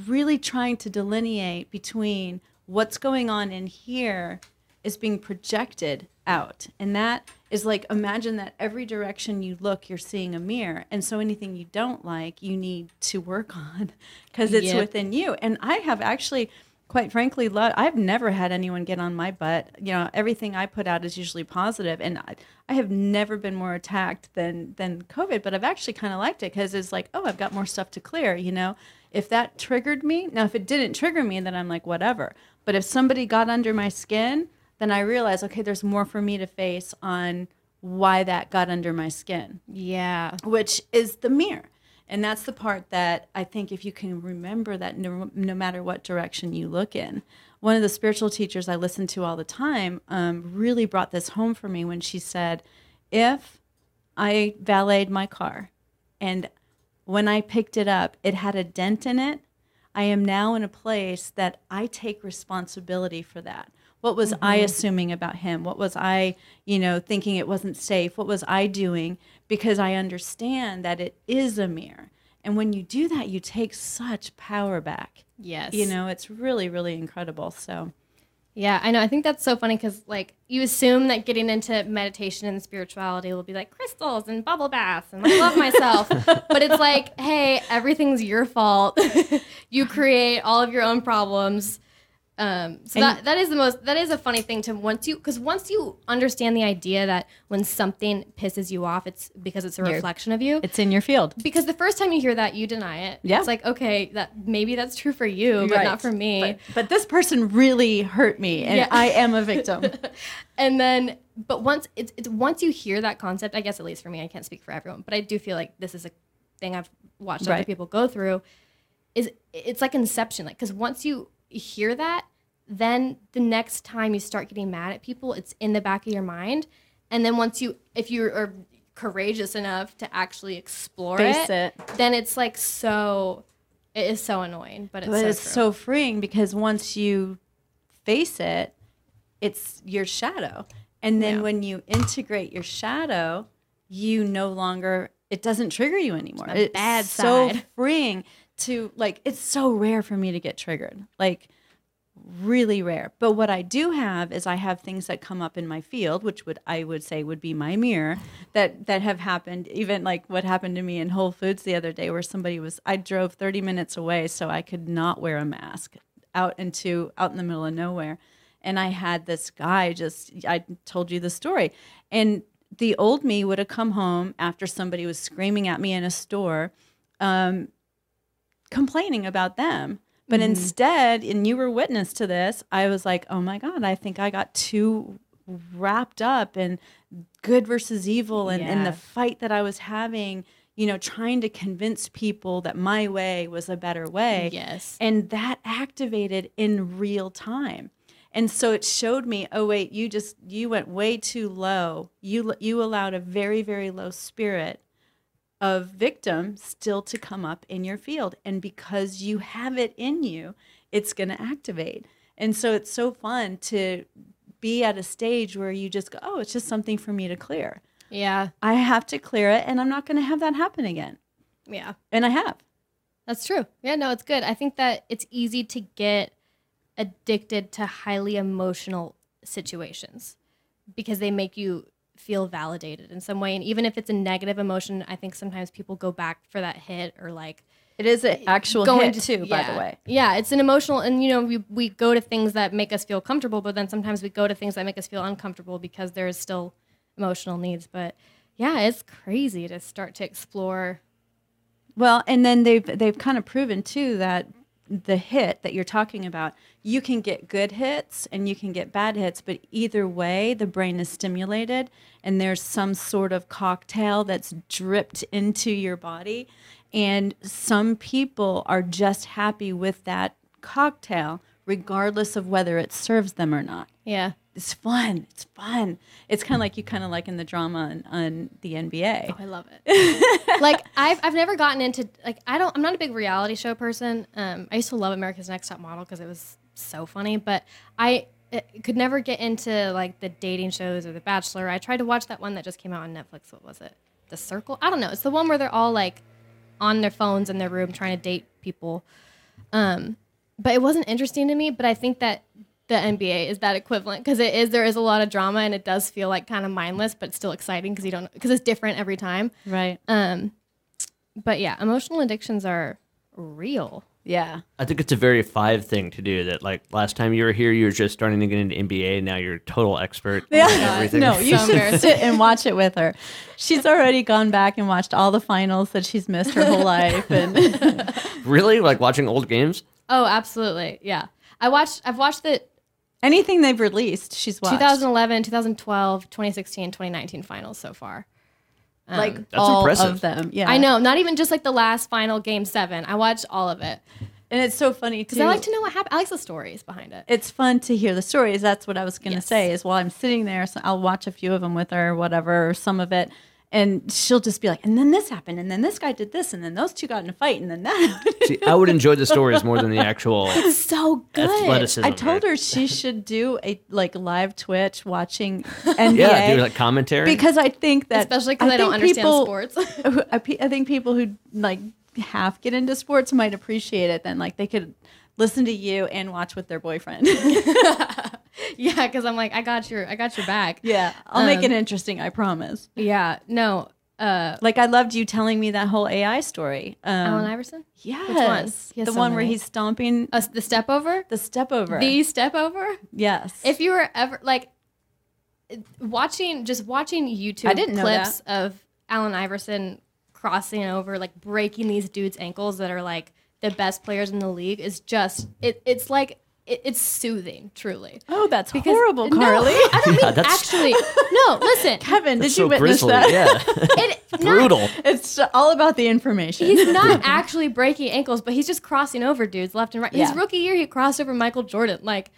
really trying to delineate between what's going on in here is being projected out, and that is like imagine that every direction you look, you're seeing a mirror, and so anything you don't like, you need to work on because it's Yep. within you. And I have actually quite frankly, lo- I've never had anyone get on my butt. You know, everything I put out is usually positive, and I, I have never been more attacked than than COVID. But I've actually kind of liked it because it's like, oh, I've got more stuff to clear. You know, if that triggered me, now if it didn't trigger me, then I'm like, whatever. But if somebody got under my skin, then I realize, okay, there's more for me to face on why that got under my skin Yeah. which is the mirror. And that's the part that I think if you can remember that no, no matter what direction you look in. One of the spiritual teachers I listen to all the time um, really brought this home for me when she said, If I valeted my car and when I picked it up, it had a dent in it, I am now in a place that I take responsibility for that. What was I mm-hmm. assuming about him? What was I, you know, thinking it wasn't safe? What was I doing? Because I understand that it is a mirror. And when you do that, you take such power back. Yes. You know, it's really, really incredible. So, Yeah, I know. I think that's so funny because like you assume that getting into meditation and spirituality will be like crystals and bubble baths and I love myself, but it's like, hey, everything's your fault. you create all of your own problems. Um, so And- that that is the most that is a funny thing to once you because once you understand the idea that when something pisses you off, it's because it's a reflection of you. it's in your field. because the first time you hear that, you deny it. Yeah. it's like okay, that maybe that's true for you, but Right. not for me. But, but this person really hurt me, and Yeah. I am a victim. and then but once it's, it's once you hear that concept i guess at least for me i can't speak for everyone but i do feel like this is a thing i've watched other Right. people go through is it's like inception like because once you hear that, then the next time you start getting mad at people, it's in the back of your mind. And then once you, if you are courageous enough to actually explore it, it. then it's like so, it is so annoying, but it's but so it's so freeing because once you face it, it's your shadow. And then Yeah. when you integrate your shadow, you no longer it doesn't trigger you anymore. It's bad so freeing to like it's so rare for me to get triggered. Like really rare. But what I do have is I have things that come up in my field, which would I would say would be my mirror, that that have happened. Even like what happened to me in Whole Foods the other day, where somebody was I drove 30 minutes away so I could not wear a mask out into out in the middle of nowhere, and I had this guy just I told you the story, and the old me would have come home after somebody was screaming at me in a store. Um, complaining about them. But mm-hmm. instead, and you were witness to this, I was like, oh my God, I think I got too wrapped up in good versus evil and, and the fight that I was having, you know, trying to convince people that my way was a better way. Yes. And that activated in real time. And so it showed me, oh wait, you just you went way too low. You you allowed a very very low spirit of victim still to come up in your field and because you have it in you it's going to activate and so it's so fun to be at a stage where you just go oh it's just something for me to clear Yeah. i have to clear it and i'm not going to have that happen again Yeah. and i have That's true. Yeah, no, it's good. I think that it's easy to get addicted to highly emotional situations because they make you feel validated in some way. And even if it's a negative emotion, I think sometimes people go back for that hit or like it is an eh, actual going hit to too by the way Yeah, it's an emotional, and you know, we, we go to things that make us feel comfortable, but then sometimes we go to things that make us feel uncomfortable because there's still emotional needs. But yeah, it's crazy to start to explore. Well, and then they've they've kind of proven too that the hit that you're talking about, you can get good hits and you can get bad hits, but either way, the brain is stimulated and there's some sort of cocktail that's dripped into your body. And some people are just happy with that cocktail, regardless of whether it serves them or not Yeah, it's fun. It's fun. It's kind of like you kind of like in the drama on, on the NBA. Oh, I love it. like I've I've never gotten into like I don't I'm not a big reality show person. Um, I used to love America's Next Top Model because it was so funny, but I could never get into like the dating shows or The Bachelor. I tried to watch that one that just came out on Netflix. What was it? The Circle? I don't know. It's the one where they're all like on their phones in their room trying to date people. Um, but it wasn't interesting to me. But I think that the NBA is that equivalent because it is there is a lot of drama and it does feel like kind of mindless, but still exciting because you don't because it's different every time. Right. Um, but yeah, emotional addictions are real. Yeah. I think it's a very five thing to do. That like last time you were here, you were just starting to get into NBA. Now you're a total expert. Yeah. in everything. No, you So should sit and watch it with her. She's already gone back and watched all the finals that she's missed her whole life. And really like watching old games. Oh, absolutely. Yeah. I watched I've watched the anything they've released, she's watched. 2011, 2012, 2016, 2019 finals so far. Um, like That's all impressive. of them. Yeah. I know, not even just like the last final game 7. I watched all of it And it's so funny too. cuz I like to know what happened. I like the stories behind it. it's fun to hear the stories. That's what I was going to Yes. say. Is while I'm sitting there, so I'll watch a few of them with her, or whatever, or some of it, and she'll just be like, "And then this happened, and then this guy did this, and then those two got in a fight, and then that." See, I would enjoy the stories more than the actual It's so good. athleticism. I told her she should do a like live Twitch watching NBA. Yeah, do like commentary. because I think that Especially because I, don't understand people- sports. I I think people who like half get into sports might appreciate it. Then like they could listen to you and watch with their boyfriend. yeah, because I'm like, I got your, I got your back. yeah, I'll make Um, it interesting. I promise. Yeah, no, uh, Like I loved you telling me that whole AI story. Um, Allen Iverson, yes, one? The so one where he's stomping uh, the step over, the step over. the step over. yes, If you were ever like watching, just watching YouTube clips of Allen Iverson crossing over, like breaking these dudes' ankles that are like the best players in the league, is just it. It's like it, it's soothing, truly. Oh, that's Because- horrible, no, Carly. I don't Yeah, mean that's- actually. No, listen. Kevin, did you so witness grisly. that? Yeah. It, not- Brutal. It's all about the information. He's not actually breaking ankles, but he's just crossing over dudes left and right. His rookie year, he crossed over Michael Jordan. Like,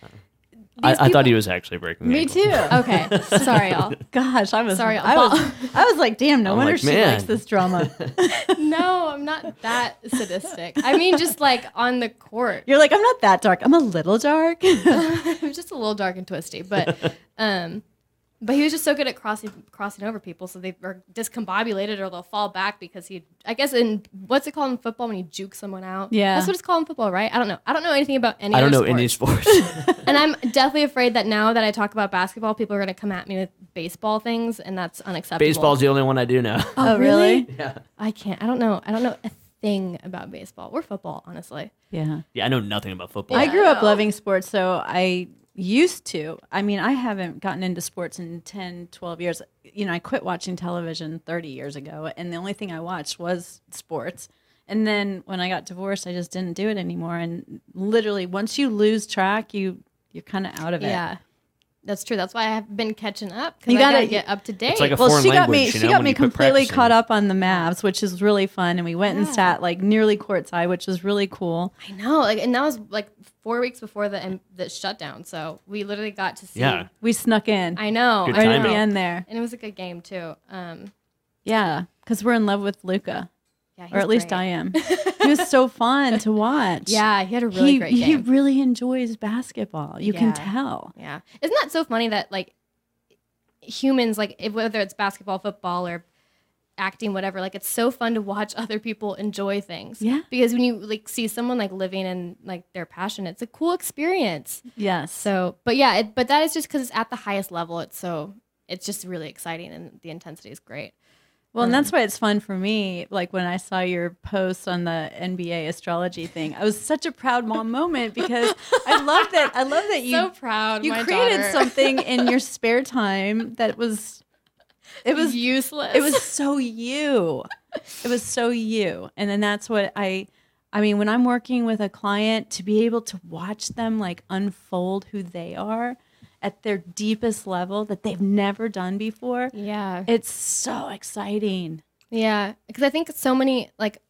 I, these I thought he was actually breaking. Me ankles. too. Okay, sorry, y'all. Gosh, I was Sorry, I was, I was like, damn, no I'm wonder like, she likes this drama. No, I'm not that sadistic. I mean, just like on the court. You're like, I'm not that dark. I'm a little dark. I'm just a little dark and twisty, but um, but he was just so good at crossing crossing over people, so they are discombobulated or they'll fall back because he. I guess in what's it called in football when you juke someone out? Yeah. that's what it's called in football, right? I don't know. I don't know anything about any. I don't know other any sports. and I'm definitely afraid that now that I talk about basketball, people are going to come at me with baseball things, and that's unacceptable. Baseball's the only one I do know. Oh, oh, really? really? yeah. I can't. I don't know. I don't know a thing about baseball or football, honestly. yeah. Yeah, I know nothing about football. I grew I up loving sports, so I used to. I mean, I haven't gotten into sports in 10, 12 years. You know, I quit watching television 30 years ago, and the only thing I watched was sports. And then when I got divorced, I just didn't do it anymore. And literally, once you lose track, you you're kind of out of it. Yeah, that's true. That's why I have been catching up. You gotta, gotta- get up to date. It's like a Well, foreign she got me. language, you she know, got me completely caught up on the Mavs, which is really fun. And we went and sat like nearly courtside, which was really cool. I know, like, and that was like four weeks before the the shutdown. So we literally got to see. Yeah. We snuck in I know. Good I right know. at the end there. and it was a good game too. Um, Yeah, because we're in love with Luka, yeah, or at least great. I am. he was so fun to watch. Yeah, he had a really he, great he really enjoys basketball. You can tell. Yeah. Isn't that so funny that like humans, like whether it's basketball, football, or acting, whatever, like it's so fun to watch other people enjoy things. Yeah. Because when you like see someone like living in like their passion, it's a cool experience. Yes. So, but yeah, it, but that is just because it's at the highest level. It's so it's just really exciting and the intensity is great. Well, and that's um, why it's fun for me. Like when I saw your post on the NBA astrology thing, I was such a proud mom moment because I love that. I love that you so proud. you created daughter. something in your spare time that was it was useless. it was so you it was so you and then that's what i i mean when i'm working with a client to be able to watch them like unfold who they are at their deepest level that they've never done before yeah. it's so exciting Yeah, because I think so many like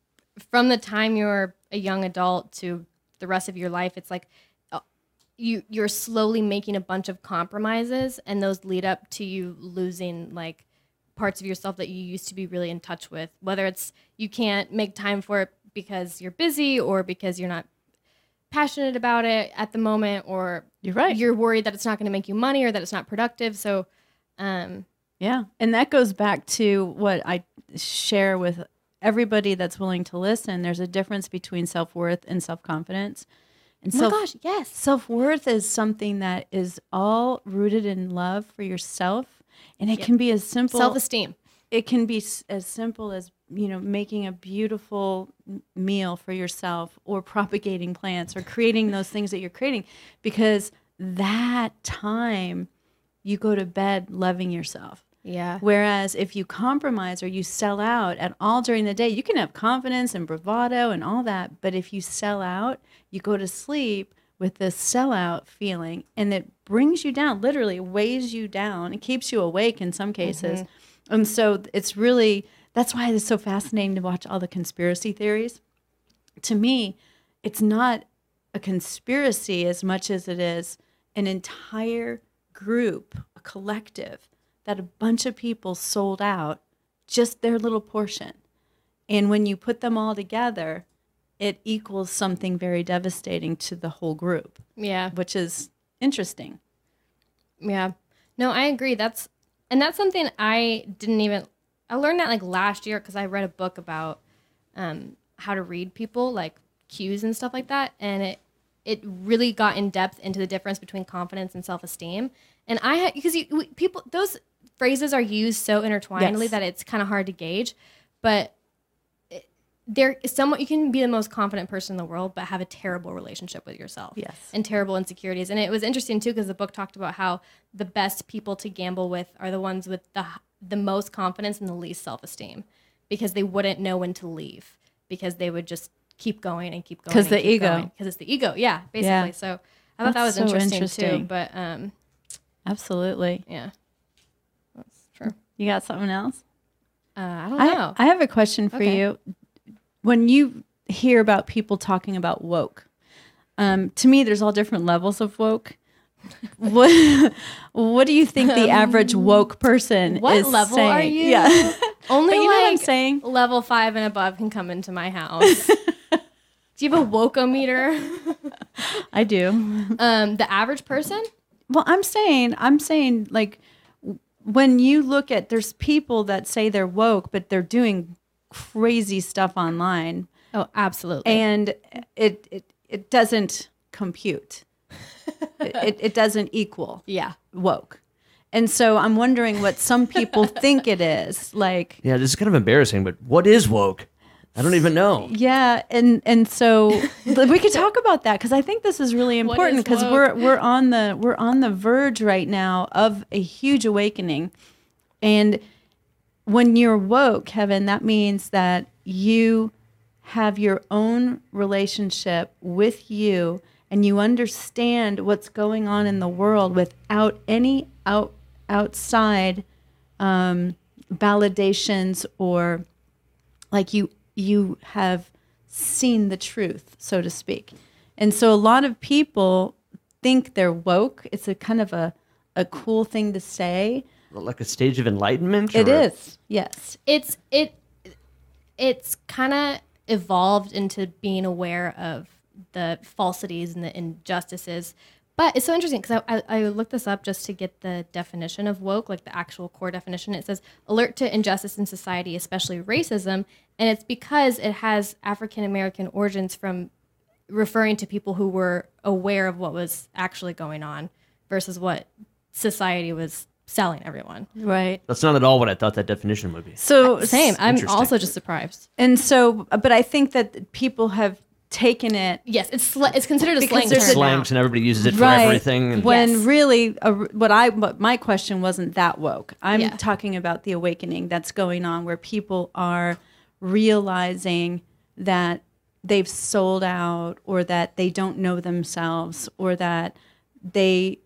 from the time you're a young adult to the rest of your life, it's like uh, you you're slowly making a bunch of compromises, and those lead up to you losing like parts of yourself that you used to be really in touch with. Whether it's you can't make time for it because you're busy or because you're not passionate about it at the moment, or you're right you're worried that it's not going to make you money or that it's not productive. So, um, Yeah. And that goes back to what I share with everybody that's willing to listen. There's a difference between self worth and self confidence. And oh my self gosh, yes, self worth is something that is all rooted in love for yourself. And it Yep. can be as simple self esteem. It can be as simple as you know making a beautiful meal for yourself or propagating plants or creating those things that you're creating because that time you go to bed loving yourself. Yeah. whereas if you compromise or you sell out at all during the day you can have confidence and bravado and all that but if you sell out you go to sleep with this sellout feeling and it brings you down literally weighs you down. It keeps you awake in some cases mm-hmm. And so it's really that's why it's so fascinating to watch all the conspiracy theories to me it's not a conspiracy as much as it is an entire group a collective that a bunch of people sold out just their little portion and when you put them all together it equals something very devastating to the whole group Yeah. which is interesting Yeah. No, I agree. That's and that's something I didn't even I learned that like last year because I read a book about um how to read people, like cues and stuff like that, and it it really got in depth into the difference between confidence and self esteem. And I had because you people those phrases are used so intertwinedly Yes. that it's kind of hard to gauge, but there is somewhat you can be the most confident person in the world but have a terrible relationship with yourself Yes. and terrible insecurities. And it was interesting too because the book talked about how the best people to gamble with are the ones with the the most confidence and the least self esteem because they wouldn't know when to leave because they would just keep going and keep going 'Cause the ego. because it's the ego. Yeah, basically. Yeah. So I thought that was so interesting, too. But um, Absolutely. yeah, that's true. You got something else? Uh, I don't I, know. I have a question for Okay. you. When you hear about people talking about woke, um, to me, there's all different levels of woke. what What do you think the average woke person Um, what is level are you? Yeah, Only you what I'm like saying. level five and above can come into my house. Do you have a woke-o-meter? I do. Um, the average person? Well, I'm saying, I'm saying, like, when you look at, there's people that say they're woke, but they're doing crazy stuff online, Oh, absolutely. and it it, it doesn't compute. it, it, it doesn't equal yeah. woke. And so I'm wondering what some people think it is. Like, Yeah, this is kind of embarrassing, but what is woke? I don't even know. yeah, and and so we could talk about that because I think this is really important because we're we're on the we're on the verge right now of a huge awakening, and when you're woke, Kevin, that means that you have your own relationship with you and you understand what's going on in the world without any out outside um, validations or like you you have seen the truth so to speak. And so a lot of people think they're woke. It's a kind of a, a cool thing to say Like a stage of enlightenment? it or- is yes It's it it's kind of evolved into being aware of the falsities and the injustices. But it's so interesting because I, I, I looked this up just to get the definition of woke, like the actual core definition. It says alert to injustice in society, especially racism. And it's because it has African American origins from referring to people who were aware of what was actually going on versus what society was selling everyone. right That's not at all what I thought that definition would be. so Same. I'm also just surprised. and so but i think that people have taken it Yes, it's sl- it's considered a slang term. a- Slangs and everybody uses it for right everything. And when Yes. really uh, what i what my question wasn't that woke i'm Yeah. talking about the awakening that's going on where people are realizing that they've sold out or that they don't know themselves or that they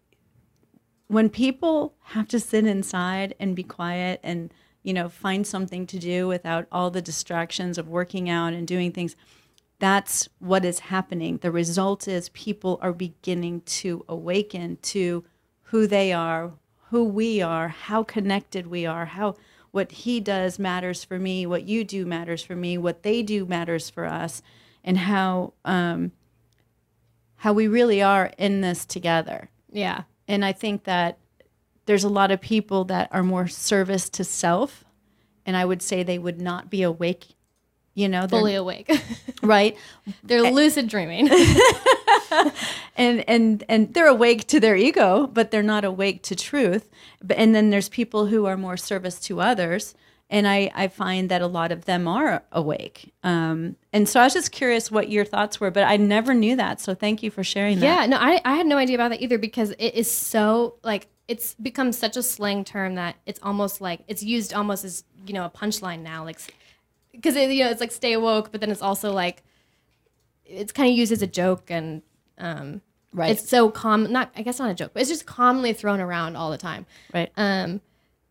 when people have to sit inside and be quiet and you know find something to do without all the distractions of working out and doing things that's what is happening. The result is people are beginning to awaken to who they are who we are how connected we are how what he does matters for me what you do matters for me what they do matters for us and how um, how we really are in this together. Yeah, and I think that there's a lot of people that are more service to self, and I would say they would not be awake. You know, fully awake. right, They're lucid dreaming. and and and they're awake to their ego, but they're not awake to truth. But and then there's people who are more service to others, and I I find that a lot of them are awake. Um, and so I was just curious what your thoughts were, but I never knew that. So thank you for sharing that. yeah, no, I I had no idea about that either because it is so like it's become such a slang term that it's almost like it's used almost as you know a punchline now, like because you know it's like stay woke, but then it's also like it's kind of used as a joke and um, Right. It's so common. Not I guess not a joke, but it's just commonly thrown around all the time. Right. Um,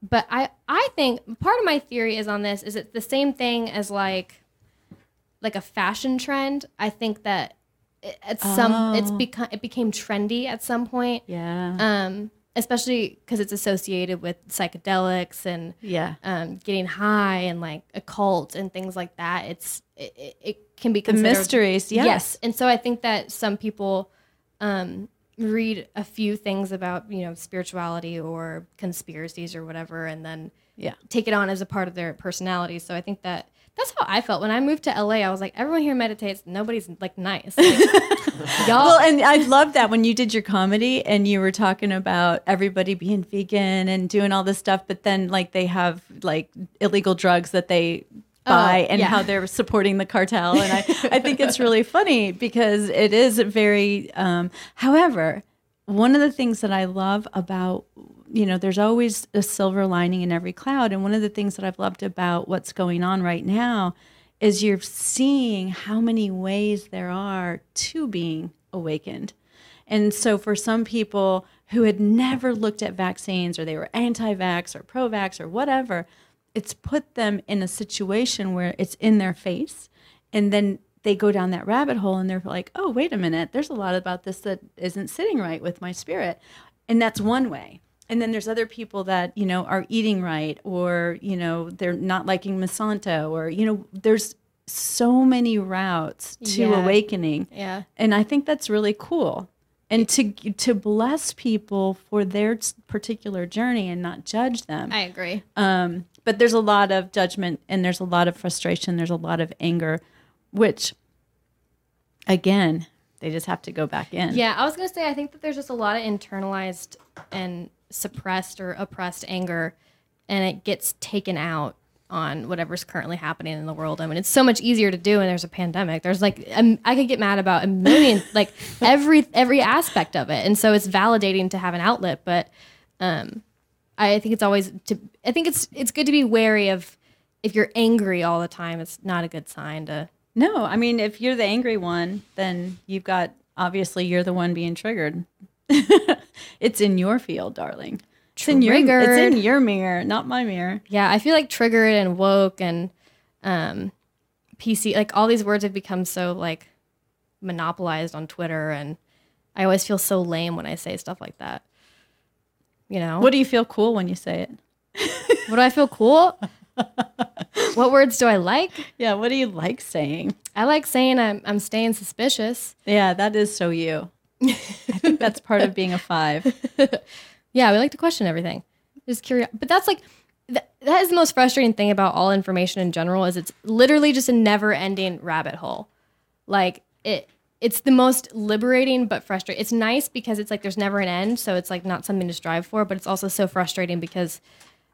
but I I think part of my theory is on this is it's the same thing as like like a fashion trend. I think that it- at some it's become it became trendy at some point. yeah. Um, especially because it's associated with psychedelics and yeah. um, getting high and like occult and things like that. It's it, it, can be The considered mysteries. Yes. and so I think that some people um, read a few things about you know spirituality or conspiracies or whatever, and then Yeah. take it on as a part of their personality. So I think that that's how I felt when I moved to LA. I was like, everyone here meditates. Nobody's like nice. Like, y'all, Well, and I love that when you did your comedy and you were talking about everybody being vegan and doing all this stuff, but then like they have like illegal drugs that they buy and yeah. how they're supporting the cartel. And I, I think it's really funny because it is very, um, however, one of the things that I love about, you know, there's always a silver lining in every cloud. And one of the things that I've loved about what's going on right now is you're seeing how many ways there are to being awakened. And so for some people who had never looked at vaccines or they were anti-vax or pro-vax or whatever, it's put them in a situation where it's in their face and then they go down that rabbit hole and they're like, "Oh, wait a minute. There's a lot about this that isn't sitting right with my spirit." And that's one way. And then there's other people that, you know, are eating right or, you know, they're not liking Monsanto or, you know, there's so many routes to Yeah. awakening Yeah. and I think that's really cool. And to to bless people for their particular journey and not judge them. I agree. Um, but there's a lot of judgment and there's a lot of frustration. There's a lot of anger, which, again, they just have to go back in. Yeah, I was gonna say I think that there's just a lot of internalized and suppressed or oppressed anger, and it gets taken out on whatever's currently happening in the world. I mean, it's so much easier to do when there's a pandemic. There's like um, I could get mad about a million, like every every aspect of it, and so it's validating to have an outlet. But um, I think it's always to. I think it's it's good to be wary of if you're angry all the time. It's not a good sign to. No, I mean, if you're the angry one, then you've got obviously you're the one being triggered. it's in your field, darling. It's in your, it's in your mirror, not my mirror. Yeah, I feel like triggered and woke and um, PC, like all these words have become so like monopolized on Twitter, and I always feel so lame when I say stuff like that. You know, What do you feel cool when you say it? what do I feel cool? what words do I like? Yeah, what do you like saying? I like saying I'm I'm staying suspicious. Yeah, that is so you. I think that's part of being a five. Yeah, we like to question everything. Just curious, but that's like th- that is the most frustrating thing about all information in general is it's literally just a never-ending rabbit hole. Like it it's the most liberating but frustrating. It's nice because it's like there's never an end, so it's like not something to strive for, but it's also so frustrating because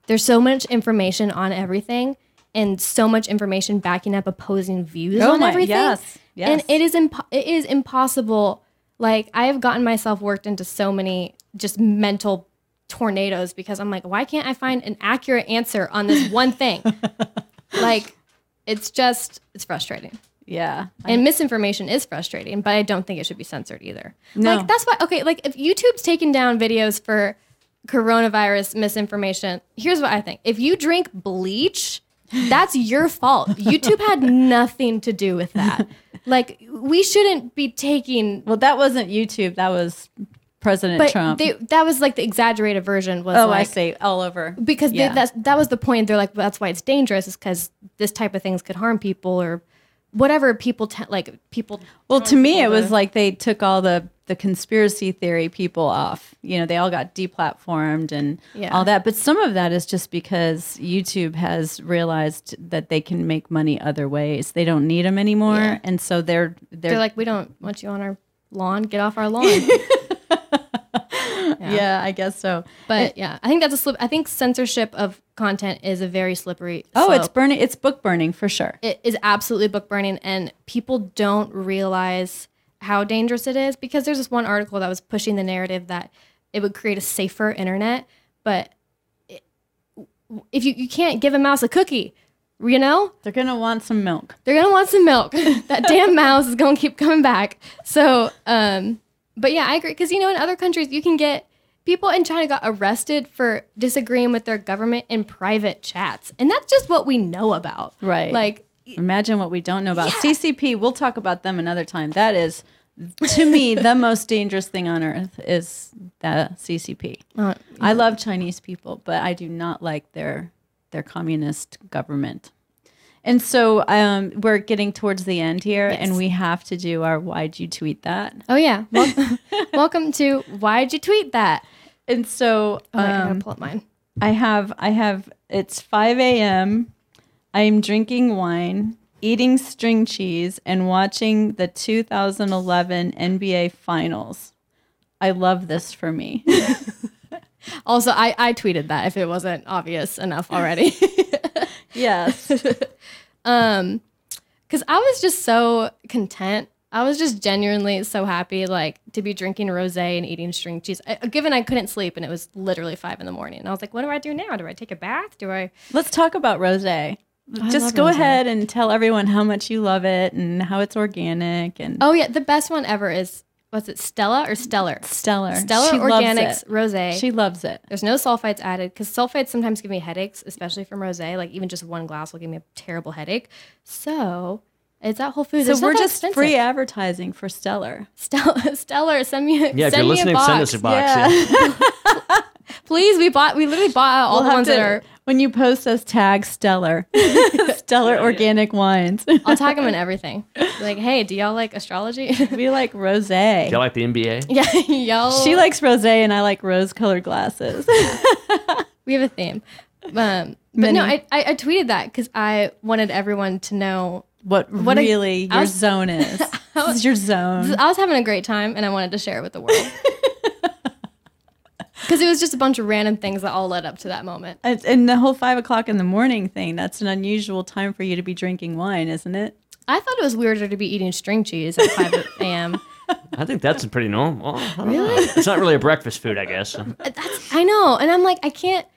there's so much information on everything and so much information backing up opposing views Oh on my- everything. yes, yes. And it is impo- it is impossible. Like I have gotten myself worked into so many just mental tornadoes because I'm like, why can't I find an accurate answer on this one thing? like it's just it's frustrating. Yeah. And misinformation is frustrating, but I don't think it should be censored either. No. Like that's why okay, like if YouTube's taking down videos for coronavirus misinformation, here's what I think. If you drink bleach, that's your fault. YouTube had nothing to do with that. Like we shouldn't be taking Well, that wasn't YouTube. That was President but Trump. they, that was like the exaggerated version was oh, I like see. All over. because Yeah. they, that's that was the point. They're like, well, that's why it's dangerous, is because this type of things could harm people or whatever people te- like people. Well, to me, it was like they took all the the conspiracy theory people off. You know, they all got deplatformed and Yeah. all that. But some of that is just because YouTube has realized that they can make money other ways. They don't need them anymore, Yeah. and so they're they're, they're like, we don't want you on our lawn. Get off our lawn. yeah. I guess so. but yeah, I think that's a slip. I think censorship of content is a very slippery. Oh, it's burning. It's book burning for sure. it is absolutely book burning and people don't realize how dangerous it is because there's this one article that was pushing the narrative that it would create a safer internet but it, if you, you can't give a mouse a cookie you know They're gonna want some milk. they're gonna want some milk that damn mouse is gonna keep coming back so um but yeah i agree because you know in other countries you can get people in china got arrested for disagreeing with their government in private chats and that's just what we know about Right. like Imagine what we don't know about CCP. We'll talk about them another time. That is, to me, the most dangerous thing on earth is the CCP. Uh, I love Chinese people, but I do not like their their communist government. And so um, we're getting towards the end here, Yes. and we have to do our "Why'd you tweet that?" Oh yeah. Wel- welcome to Why'd you tweet that? And so Oh, wait, I um, gotta pull up mine. I have I have it's 5 a.m. I'm drinking wine, eating string cheese, and watching the 2011 NBA Finals. I love this for me. Also, I, I tweeted that if it wasn't obvious enough already. yes. um, because I was just so content. I was just genuinely so happy, like to be drinking rosé and eating string cheese. I, given I couldn't sleep and it was literally five in the morning, and I was like, "What do I do now? Do I take a bath? Do I?" Let's talk about rosé. Love Just go rosé. ahead and tell everyone how much you love it and how it's organic and Oh yeah, the best one ever is was it, Stella or Stellar? Stellar. Stellar She Organics. Rosé. She loves it. There's no sulfites added because sulfites sometimes give me headaches, especially from rosé. Like even just one glass will give me a terrible headache. So it's at Whole Foods. So It's we're just expensive. free advertising for Stellar. Stellar, Stellar, send me. Yeah, if you're listening, a box. send us a box. Yeah. Please, we bought. We literally bought all We'll the ones to- that are. when you post us tag Stellar. Stellar organic wines. I'll tag them in everything. Like, hey, do y'all like astrology? we like rosé. Do you like the NBA? yeah, y'all. She likes rosé and I like rose colored glasses. we have a theme. Um, but no, I, I, I tweeted that because I wanted everyone to know. what What really I your was- zone is. this is your zone. I was having a great time and I wanted to share it with the world. Because it was just a bunch of random things that all led up to that moment. And, and the whole five o'clock in the morning thing, that's an unusual time for you to be drinking wine, isn't it? I thought it was weirder to be eating string cheese at 5 a.m. I think that's pretty normal. I. It's not really a breakfast food, I guess. Uh, that's, I know. And I'm like, I can't,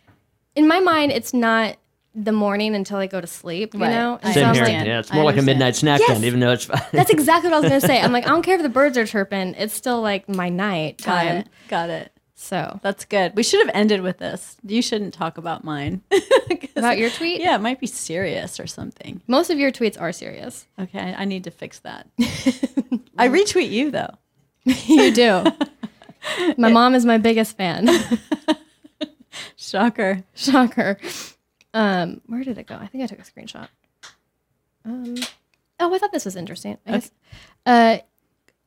in my mind, it's not the morning until I go to sleep, you Right. know? And Same I'm here. like, yeah, it's I more like a midnight snack Yes. then, even though it's fine. that's exactly what I was going to say. I'm like, I don't care if the birds are chirping. It's still like my night Got time. it. Got it. So, That's good. We should have ended with this. You shouldn't talk about mine. about your tweet? Yeah, it might be serious or something. Most of your tweets are serious. Okay, I need to fix that. I retweet you though. you do. My mom is my biggest fan. Shocker. Shocker. Um, where did it go? I think I took a screenshot. Um, oh, I thought this was interesting. I guess. Uh,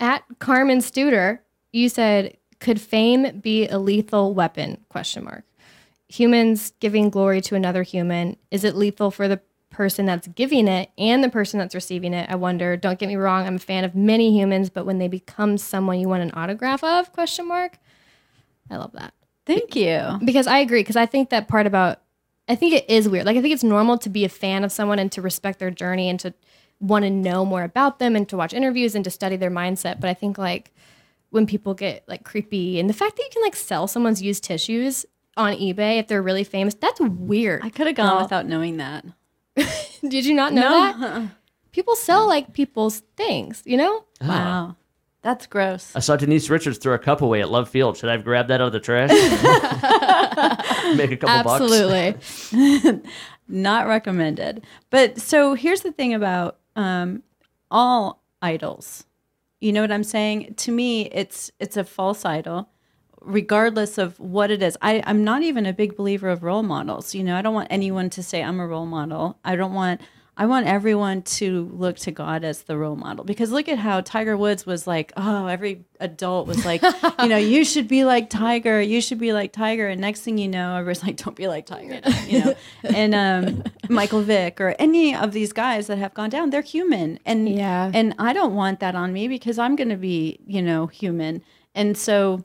at Carmen Studer, you said, "Could fame be a lethal weapon?" Question mark. Humans giving glory to another human is it lethal for the person that's giving it and the person that's receiving it? I wonder. Don't get me wrong. I'm a fan of many humans, but when they become someone you want an autograph of? Question mark. I love that Thank you. because I agree. Because I think that part about, I think it is weird. Like I think it's normal to be a fan of someone and to respect their journey and to want to know more about them and to watch interviews and to study their mindset. But I think like when people get like creepy and the fact that you can like sell someone's used tissues on eBay if they're really famous, that's weird. I could have gone No. without knowing that. Did you not know that? People sell like people's things, you know? Wow. That's gross. I saw Denise Richards throw a cup away at Love Field. Should I have grabbed that out of the trash? Make a couple bucks. Absolutely. Not recommended. But so here's the thing about um, all idols. You know what I'm saying? To me, it's it's a false idol, regardless of what it is. I, I'm not even a big believer of role models. You know, I don't want anyone to say I'm a role model. I don't want I want everyone to look to God as the role model. Because look at how Tiger Woods was like, oh, every adult was like, you know, you should be like Tiger, you should be like Tiger, and next thing you know, everyone's like, don't be like Tiger, you know, and um, Michael Vick or any of these guys that have gone down, they're human, and Yeah. and I don't want that on me because I'm going to be, you know, human, and so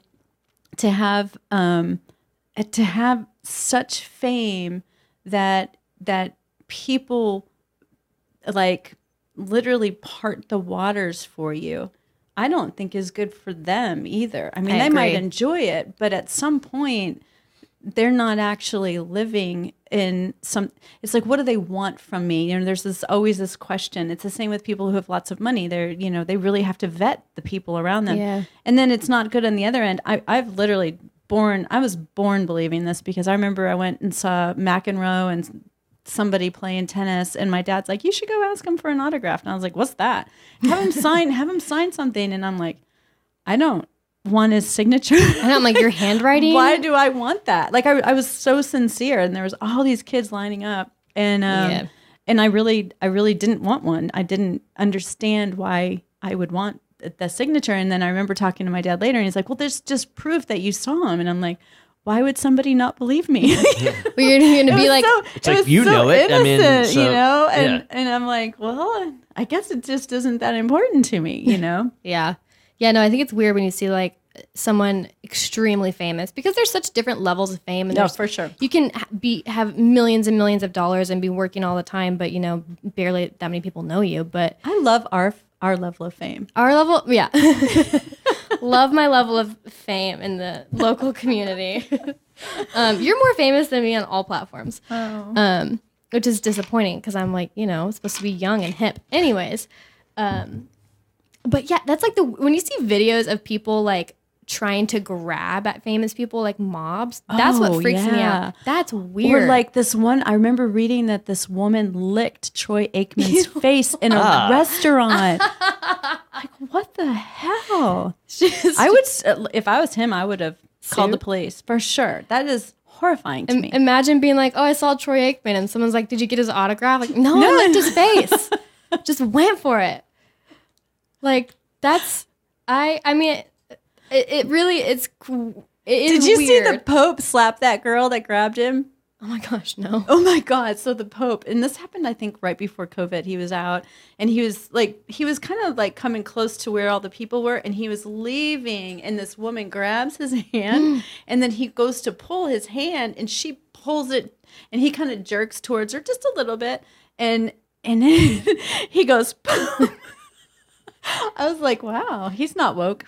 to have um, to have such fame that that people like literally part the waters for you i don't think is good for them either. I mean I they might enjoy it but at some point they're not actually living in some it's like what do they want from me? You know there's this always this question. It's the same with people who have lots of money. They're you know they really have to vet the people around them. Yeah. and then it's not good on the other end. I, i've literally born i was born believing this because i remember i went and saw mcenroe and somebody playing tennis and my dad's like you should go ask him for an autograph and i was like what's that have him sign have him sign something and i'm like i don't want his signature And I'm like, your handwriting? why do I want that? Like I, I was so sincere, and there was all these kids lining up, and um, Yeah. and I really, I really didn't want one. I didn't understand why I would want the, the signature. And then I remember talking to my dad later, and he's like, "Well, there's just proof that you saw him," and I'm like. Why would somebody not believe me? But you're going to be like, so, It's like, you so know it. I mean, innocent, so- you know, and yeah. and I'm like, well, I guess it just isn't that important to me, you know. Yeah. Yeah, no, I think it's weird when you see like someone extremely famous because there's such different levels of fame and No, there's for sure. You can be have millions and millions of dollars and be working all the time, but you know, barely that many people know you, but I love our our level of fame. our level, yeah. Love my level of fame in the local community. um, you're more famous than me on all platforms. Oh. um, which is disappointing because I'm like, you know, supposed to be young and hip. Anyways, um, but yeah, that's like the when you see videos of people like trying to grab at famous people like mobs. That's Oh, what freaks me out. That's weird. Or like this one, I remember reading that this woman licked Troy Aikman's face in a Ah. restaurant. like, what the hell? She's I would, s- uh, if I was him, I would have called the police for sure. That is horrifying to Im- me. imagine being like, "Oh, I saw Troy Aikman," and someone's like, "Did you get his autograph?" Like, no, I licked his face. Just went for it. Like that's I. I mean, it, it really it's. It Did you see the. Pope slap that girl that grabbed him? Oh my gosh, no. Oh my God. So the Pope, and this happened, I think, right before COVID. He was out and he was like, he was kind of like coming close to where all the people were and he was leaving. And this woman grabs his hand mm. and then he goes to pull his hand and she pulls it and he kind of jerks towards her just a little bit. And, and then he goes, I was like, wow, he's not woke.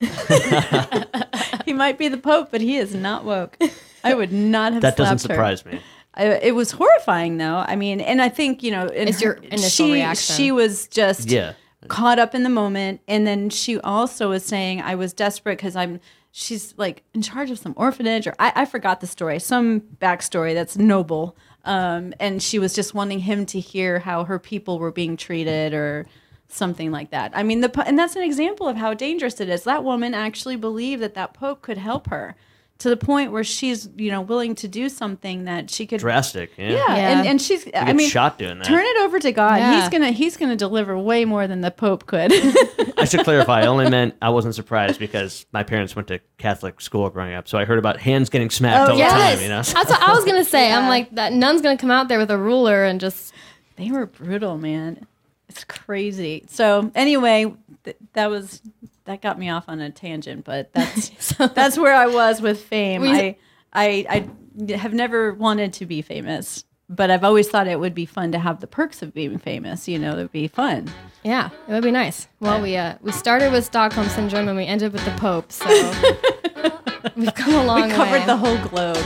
he might be the Pope, but he is not woke. I would not have That doesn't slapped her. surprise me. I, it was horrifying though. I mean, and I think you know, in It's your initial she, reaction. She was just Yeah. caught up in the moment, and then she also was saying, "I was desperate because I'm." She's like in charge of some orphanage, or I, I forgot the story, some backstory that's noble. Um, and she was just wanting him to hear how her people were being treated, or something like that. I mean, the po- and that's an example of how dangerous it is. That woman actually believed that that pope could help her to the point where she's you know willing to do something that she could Drastic. Yeah. yeah, Yeah. And, and she's. I get mean, shot doing that. Turn it over to God. Yeah. He's gonna. He's gonna deliver way more than the Pope could. I should clarify. I only meant I wasn't surprised because my parents went to Catholic school growing up, so I heard about hands getting smacked Oh, all Yes, the time. You know, that's what I was gonna say. I'm like that nun's gonna come out there with a ruler and just they were brutal, man. It's crazy. So anyway, th- that was that got me off on a tangent, but that's that's where I was with fame. We- I, I I have never wanted to be famous, but I've always thought it would be fun to have the perks of being famous. You know, it'd be fun. yeah, it would be nice. Well, we uh we started with Stockholm syndrome and we ended with the Pope, so we've come a long We covered way. the whole globe.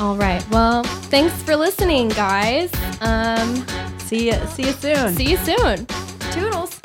All right. Well, thanks for listening, guys. Um, See you, see you soon. See you soon. Toodles.